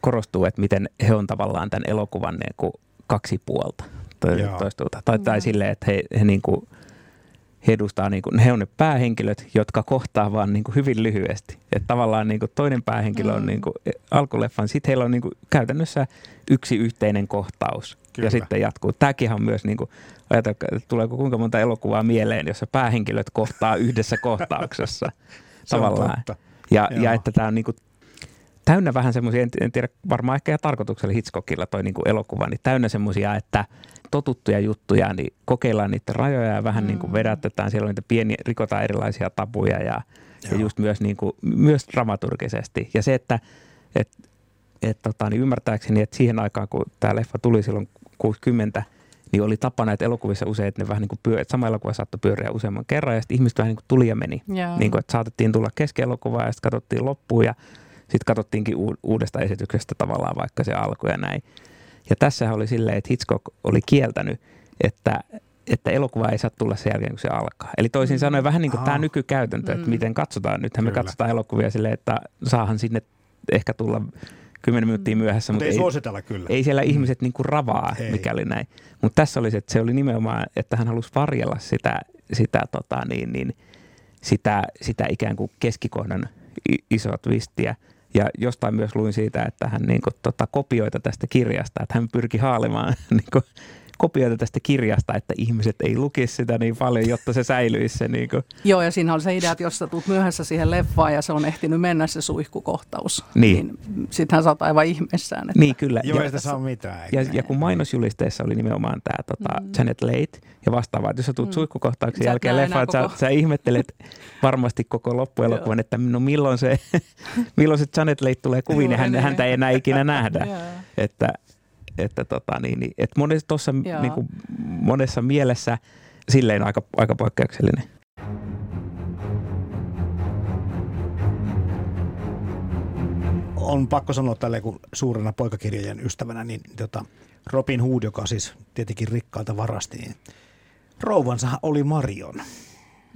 S1: korostuu, että miten he on tavallaan tämän elokuvan niin kuin kaksi puolta. Toistuuta. Tai, tai silleen, että he, he niin kuin, he edustaa, niin kuin, he on ne päähenkilöt, jotka kohtaa vaan niin kuin hyvin lyhyesti. Että tavallaan niin kuin toinen päähenkilö on mm. niin kuin alkuleffan, sitten heillä on niin kuin käytännössä yksi yhteinen kohtaus Kyllä. ja sitten jatkuu. Tämäkin on myös, niin kuin, ajatelkaa, että tuleeko kuinka monta elokuvaa mieleen, jossa päähenkilöt kohtaa yhdessä kohtauksessa tavallaan. Ja, ja että tämä on niin kuin täynnä vähän semmoisia, en, en tiedä, varmaan ehkä tarkoituksella Hitchcockilla toi niin kuin elokuva, niin täynnä semmoisia, että totuttuja juttuja, niin kokeillaan niitä rajoja ja vähän mm. niin kuin vedätetään. Siellä on niitä pieniä, rikotaan erilaisia tabuja ja, ja just myös, niin kuin, myös dramaturgisesti. Ja se, että et, et, tota, niin ymmärtääkseni, että siihen aikaan, kun tämä leffa tuli silloin 60, niin oli tapana, että elokuvissa usein, että ne vähän niin kuin pyö, että sama elokuva saattoi pyöriä useamman kerran ja sitten ihmiset vähän niin kuin tuli ja meni. Niin kuin, että saatettiin tulla keskelokuvaa ja sitten katsottiin loppuun ja sitten katsottiinkin uudesta esityksestä tavallaan vaikka se alku ja näin. Ja tässä oli silleen, että Hitchcock oli kieltänyt, että, että elokuva ei saa tulla sen jälkeen, kun se alkaa. Eli toisin mm. sanoen vähän niin kuin tämä nykykäytäntö, että mm. miten katsotaan. Nythän Kyllä. me katsotaan elokuvia silleen, että saahan sinne ehkä tulla kymmenen minuuttia myöhässä.
S3: Mutta, mutta ei, suositella kyllä.
S1: Ei siellä mm. ihmiset niin kuin ravaa, ei. mikäli näin. Mutta tässä oli se, että se oli nimenomaan, että hän halusi varjella sitä, sitä, tota, niin, niin, sitä, sitä ikään kuin keskikohdan isoa twistiä. Ja jostain myös luin siitä, että hän niin kuin, tota, kopioita tästä kirjasta, että hän pyrki haalimaan niin kuin, kopioita tästä kirjasta, että ihmiset ei lukisi sitä niin paljon, jotta se säilyisi se niin kuin.
S2: Joo, ja siinä on se idea, että jos sä tulet myöhässä siihen leffaan ja se on ehtinyt mennä se suihkukohtaus,
S1: Niin.
S2: niin sittenhän sä oot aivan ihmeessään. Että
S1: Niin kyllä.
S3: Joo,
S1: ja,
S3: sitä saa mitään.
S1: ja,
S3: eikä?
S1: ja kun mainosjulisteessa oli nimenomaan tämä tota,
S2: Mm.
S1: Janet Leigh ja vastaavaa, että jos sä tulet
S2: Mm.
S1: suihkukohtauksen
S2: Sä
S1: jälkeen leffaan, että sä,
S2: koko-
S1: sä ihmettelet varmasti koko loppuelokuvan, että no milloin se, milloin se Janet Leigh tulee kuviin ja
S2: Joo,
S1: hän,
S2: niin.
S1: häntä ei enää ikinä nähdä.
S2: Joo.
S1: että, että tota, niin, niin, että monessa, tossa,
S2: Joo.
S1: niin kuin, monessa mielessä silleen aika, aika poikkeuksellinen.
S3: on pakko sanoa tälle, kun suurena poikakirjojen ystävänä, niin tota, Robin Hood, joka siis tietenkin rikkaalta varasti, niin rouvansa oli Marion.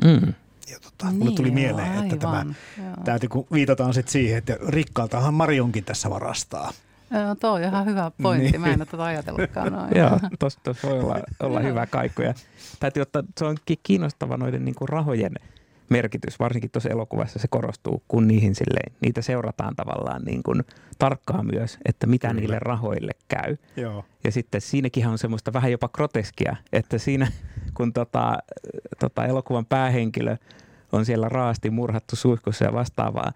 S1: Mm.
S3: Ja tota, niin, mulle tuli
S2: Niin,
S3: mieleen, että tämä,
S2: aivan. Joo.
S3: täytyy, kun viitataan sitten siihen, että rikkaaltahan Marionkin tässä varastaa.
S2: Joo, tuo on ihan hyvä pointti.
S3: Niin.
S2: Mä en ole tätä ajatellutkaan noin.
S1: Joo, tuossa tos voi olla, olla hyvä kaiku. Ja täytyy ottaa, se onkin kiinnostava noiden niin kuin rahojen merkitys, varsinkin tuossa elokuvassa se korostuu, kun niihin silleen, niitä seurataan tavallaan niin kuin tarkkaan myös, että mitä
S3: Kyllä.
S1: niille rahoille käy.
S3: Joo.
S1: Ja sitten siinäkin on semmoista vähän jopa groteskia, että siinä kun tota, tota elokuvan päähenkilö on siellä raasti murhattu suihkussa ja vastaavaa,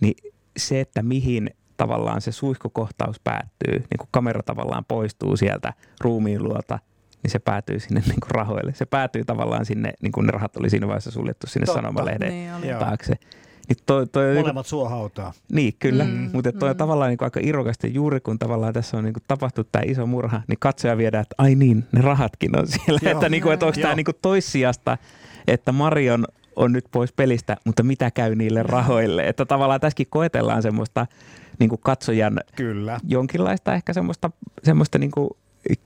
S1: niin se, että mihin tavallaan se suihkukohtaus päättyy, niin kun kamera tavallaan poistuu sieltä ruumiin luota, niin se päätyy sinne niin kuin rahoille. Se päätyy tavallaan sinne, niin kuin ne rahat oli siinä vaiheessa suljettu sinne
S3: Totta.
S1: sanomalehden
S2: Niin oli.
S1: Taakse. Niin toi, toi, on
S3: Molemmat suohautaa.
S1: niin, kyllä.
S2: Mm,
S1: Mm, Mutta toi on
S2: mm.
S1: tavallaan niin kuin aika irokasta juuri kun tavallaan tässä on niin kuin tapahtunut tämä iso murha, niin katsoja viedään, että ai niin, ne rahatkin on siellä.
S3: Joo.
S1: että, niin kuin, että onko
S3: Joo.
S1: tämä niin kuin toissijasta, että Marion on nyt pois pelistä, mutta mitä käy niille rahoille. Että tavallaan tässäkin koetellaan semmoista niin kuin katsojan
S3: Kyllä.
S1: jonkinlaista ehkä semmoista, semmoista niin kuin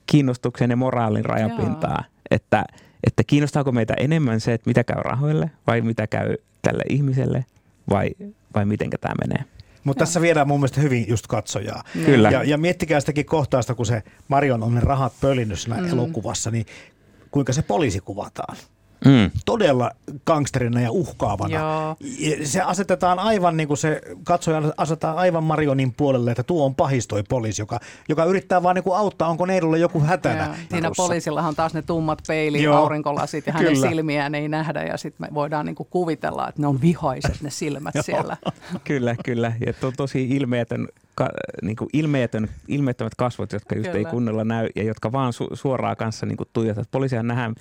S1: kiinnostuksen ja moraalin rajapintaa. Että, että kiinnostaako meitä enemmän se, että mitä käy rahoille vai mitä käy tälle ihmiselle vai, vai mitenkä tämä menee.
S3: Mutta tässä viedään mun mielestä hyvin just katsojaa.
S1: Kyllä.
S3: Ja, ja miettikää sitäkin kohtausta, kun se Marion on ne rahat pölinnyt siinä
S2: Mm.
S3: elokuvassa, niin kuinka se poliisi kuvataan.
S1: Mm.
S3: Todella gangsterina ja uhkaavana.
S2: Joo.
S3: Ja Se asetetaan aivan niin kuin se katsoja asetetaan aivan Marionin puolelle, että tuo on pahis toi poliisi, joka, joka yrittää vaan niin kuin auttaa, onko neidolla joku hätänä.
S2: Joo. Siinä poliisillahan on taas ne tummat peili,
S3: Joo.
S2: aurinkolasit ja hänen
S3: Kyllä.
S2: silmiään ei nähdä ja sitten me voidaan niinku kuvitella, että ne on vihaiset ne silmät siellä.
S1: Kyllä, kyllä. Ja to, tosi ilmeetön, ka, niin kuin ilmeetön, ilmeettömät kasvot, jotka just
S2: Kyllä.
S1: ei kunnolla näy ja jotka vaan su, suoraan kanssa niin kuin tuijotat. Poliisia nähdään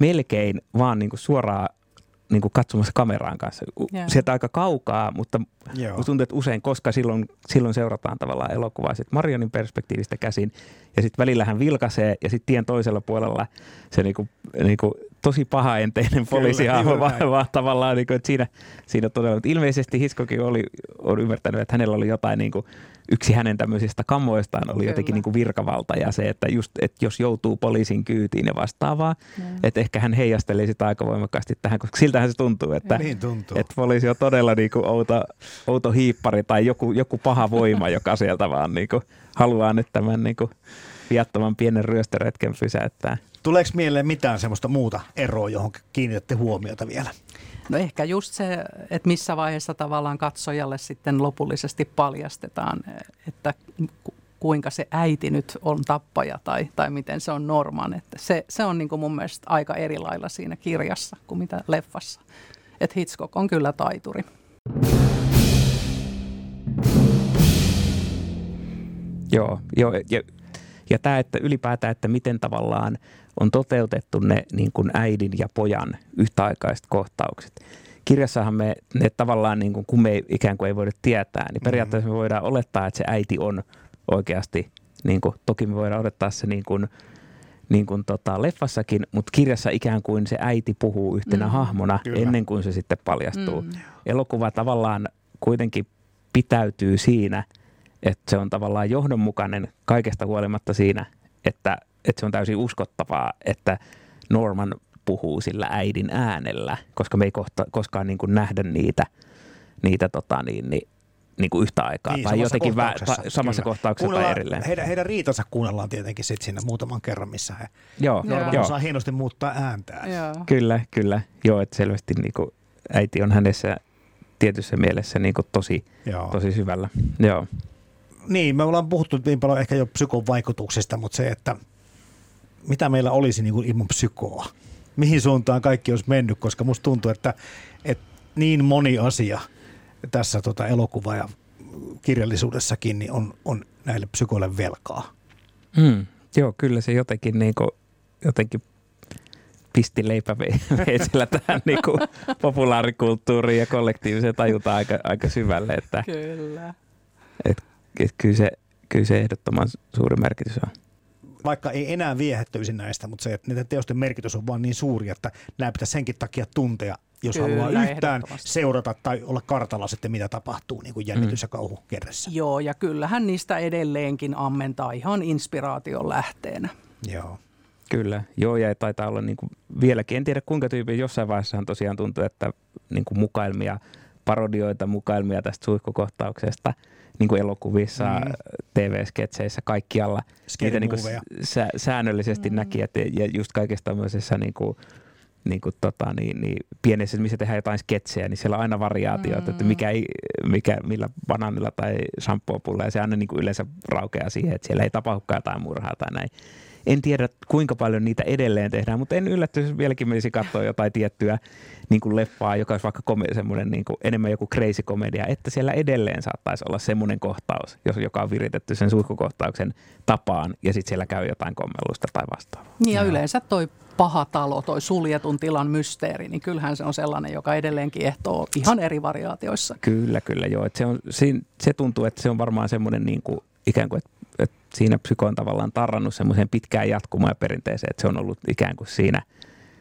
S1: melkein vaan niin kuin suoraan niin kuin katsomassa kameraan kanssa.
S2: Joo.
S1: Sieltä aika kaukaa, mutta
S3: Joo.
S1: Musta tuntuu, että usein, koska silloin, silloin seurataan tavallaan elokuvaa sit Marionin perspektiivistä käsin, ja sitten välillä hän vilkaisee, ja sitten tien toisella puolella se niinku, niinku tosi pahaenteinen poliisihahmo vaan, vaan tavallaan, niinku, että siinä, siinä todella, mutta ilmeisesti Hiskokin oli, on ymmärtänyt, että hänellä oli jotain, niinku, yksi hänen tämmöisistä kammoistaan oli
S2: Kyllä.
S1: jotenkin niinku virkavalta, ja se, että just, että jos joutuu poliisin kyytiin ja vastaavaa, että ehkä hän heijastelee sitä aika voimakkaasti tähän, koska siltähän se tuntuu, että,
S3: Niin tuntuu.
S1: että poliisi on todella niinku outo, outo hiippari tai joku, joku paha voima, joka sieltä vaan niinku haluaa nyt tämän niinku viattoman pienen ryöstöretken pysäyttää.
S3: Tuleeko mieleen mitään semmoista muuta eroa, johon kiinnitätte huomiota vielä?
S2: No ehkä just se, että missä vaiheessa tavallaan katsojalle sitten lopullisesti paljastetaan, että ku- kuinka se äiti nyt on tappaja tai, tai miten se on Norman. Että se, se on niin kuin mun mielestä aika eri lailla siinä kirjassa kuin mitä leffassa. Että Hitchcock on kyllä taituri.
S1: Joo, joo ja, ja tämä, että ylipäätään, että miten tavallaan on toteutettu ne niin kuin äidin ja pojan yhtäaikaiset kohtaukset. Kirjassahan me ne tavallaan, niin kuin, kun me ei, ikään kuin ei voida tietää, niin periaatteessa me voidaan olettaa, että se äiti on oikeasti, niin kuin, toki me voidaan odottaa se niin kuin, niin kuin tota leffassakin, mutta kirjassa ikään kuin se äiti puhuu yhtenä
S2: Mm.
S1: hahmona
S3: Kyllä.
S1: ennen kuin se sitten paljastuu.
S2: Mm.
S1: Elokuva tavallaan kuitenkin pitäytyy siinä, että se on tavallaan johdonmukainen kaikesta huolimatta siinä, että, että se on täysin uskottavaa, että Norman puhuu sillä äidin äänellä, koska me ei kohta, koskaan niin kuin nähdä niitä, niitä tota niin, niin, niin kuin yhtä aikaa
S3: Niin,
S1: tai
S3: samassa
S1: jotenkin vä,
S3: kohtauksessa,
S1: ta, samassa
S3: kyllä.
S1: kohtauksessa tai erilleen.
S3: Heidän, heidän riitansa kuunnellaan tietenkin sit siinä muutaman kerran, missä he
S1: Joo,
S2: Joo.
S3: Norman
S1: joo.
S3: osaa hienosti muuttaa ääntään.
S2: Joo.
S1: Kyllä, kyllä. Joo, että selvästi niin kuin äiti on hänessä tietyssä mielessä niin kuin tosi,
S3: Joo.
S1: tosi syvällä. Joo.
S3: Niin, me ollaan puhuttu niin paljon ehkä jo psykon vaikutuksista, mutta se, että mitä meillä olisi niin kuin ilman psykoa? Mihin suuntaan kaikki olisi mennyt, koska musta tuntuu, että, että niin moni asia tässä tota elokuva- ja kirjallisuudessakin niin on, on näille psykoille velkaa.
S1: Mm, joo, kyllä se jotenkin, niin kuin, jotenkin pisti leipäveitsellä tähän niin kuin populaarikulttuuriin ja kollektiiviseen tajutaan aika, aika syvälle. Että,
S2: Kyllä.
S1: Et, et kyllä, se, kyllä se ehdottoman suuri merkitys on.
S3: Vaikka ei enää viehättyisi näistä, mutta se, että näiden teosten merkitys on vaan niin suuri, että nämä pitäisi senkin takia tuntea, jos
S2: Kyllä,
S3: haluaa yhtään seurata tai olla kartalla sitten, mitä tapahtuu niin kuin jännitys- ja kauhukerressä.
S2: Joo, ja kyllähän niistä edelleenkin ammentaa ihan inspiraation lähteenä.
S3: Joo.
S1: Kyllä, joo ja taitaa olla niin kuin vieläkin, en tiedä kuinka tyyppi, jossain vaiheessahan tosiaan tuntuu, että niin kuin mukailmia, parodioita, mukailmia tästä suihkukohtauksesta niin kuin elokuvissa,
S3: Mm.
S1: TV-sketseissä, kaikkialla. Niitä niin kuin sä, säännöllisesti mm. näki, että, ja just kaikessa tämmöisessä niin kuin, niin kuin tota, niin, niin, pienessä, missä tehdään jotain sketsejä, niin siellä on aina variaatiot, mm. että mikä, ei, mikä, millä banaanilla tai shampoopulla, ja se aina niin kuin yleensä raukeaa siihen, että siellä ei tapahdukaan jotain murhaa tai näin. En tiedä, kuinka paljon niitä edelleen tehdään, mutta en yllättyisi, jos vieläkin menisi katsoa jotain tiettyä niin kuin leffaa, joka olisi vaikka kome- semmoinen niin kuin, enemmän joku crazy komedia, että siellä edelleen saattaisi olla semmoinen kohtaus, jos, joka on viritetty sen suihkukohtauksen tapaan, ja sitten siellä käy jotain kommellusta tai vastaavaa.
S2: Niin ja yleensä toi paha talo, toi suljetun tilan mysteeri, niin kyllähän se on sellainen, joka edelleenkin ehtoo ihan eri variaatioissa.
S1: Kyllä, kyllä joo. Et se, on, siinä, se tuntuu, että se on varmaan semmoinen niin kuin, ikään kuin, että, että siinä psyko on tavallaan tarrannut semmoiseen pitkään jatkumaan ja perinteeseen, että se on ollut ikään kuin siinä,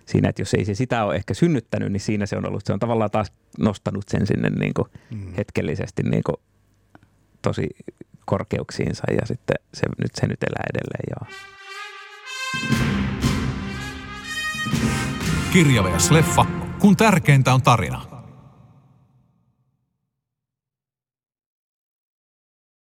S1: siinä, että jos ei se sitä ole ehkä synnyttänyt, niin siinä se on ollut, se on tavallaan taas nostanut sen sinne niin kuin
S3: Mm.
S1: hetkellisesti niin kuin tosi korkeuksiinsa ja sitten se, nyt, se nyt elää edelleen joo.
S4: Kirja vs. leffa, kun tärkeintä on tarina.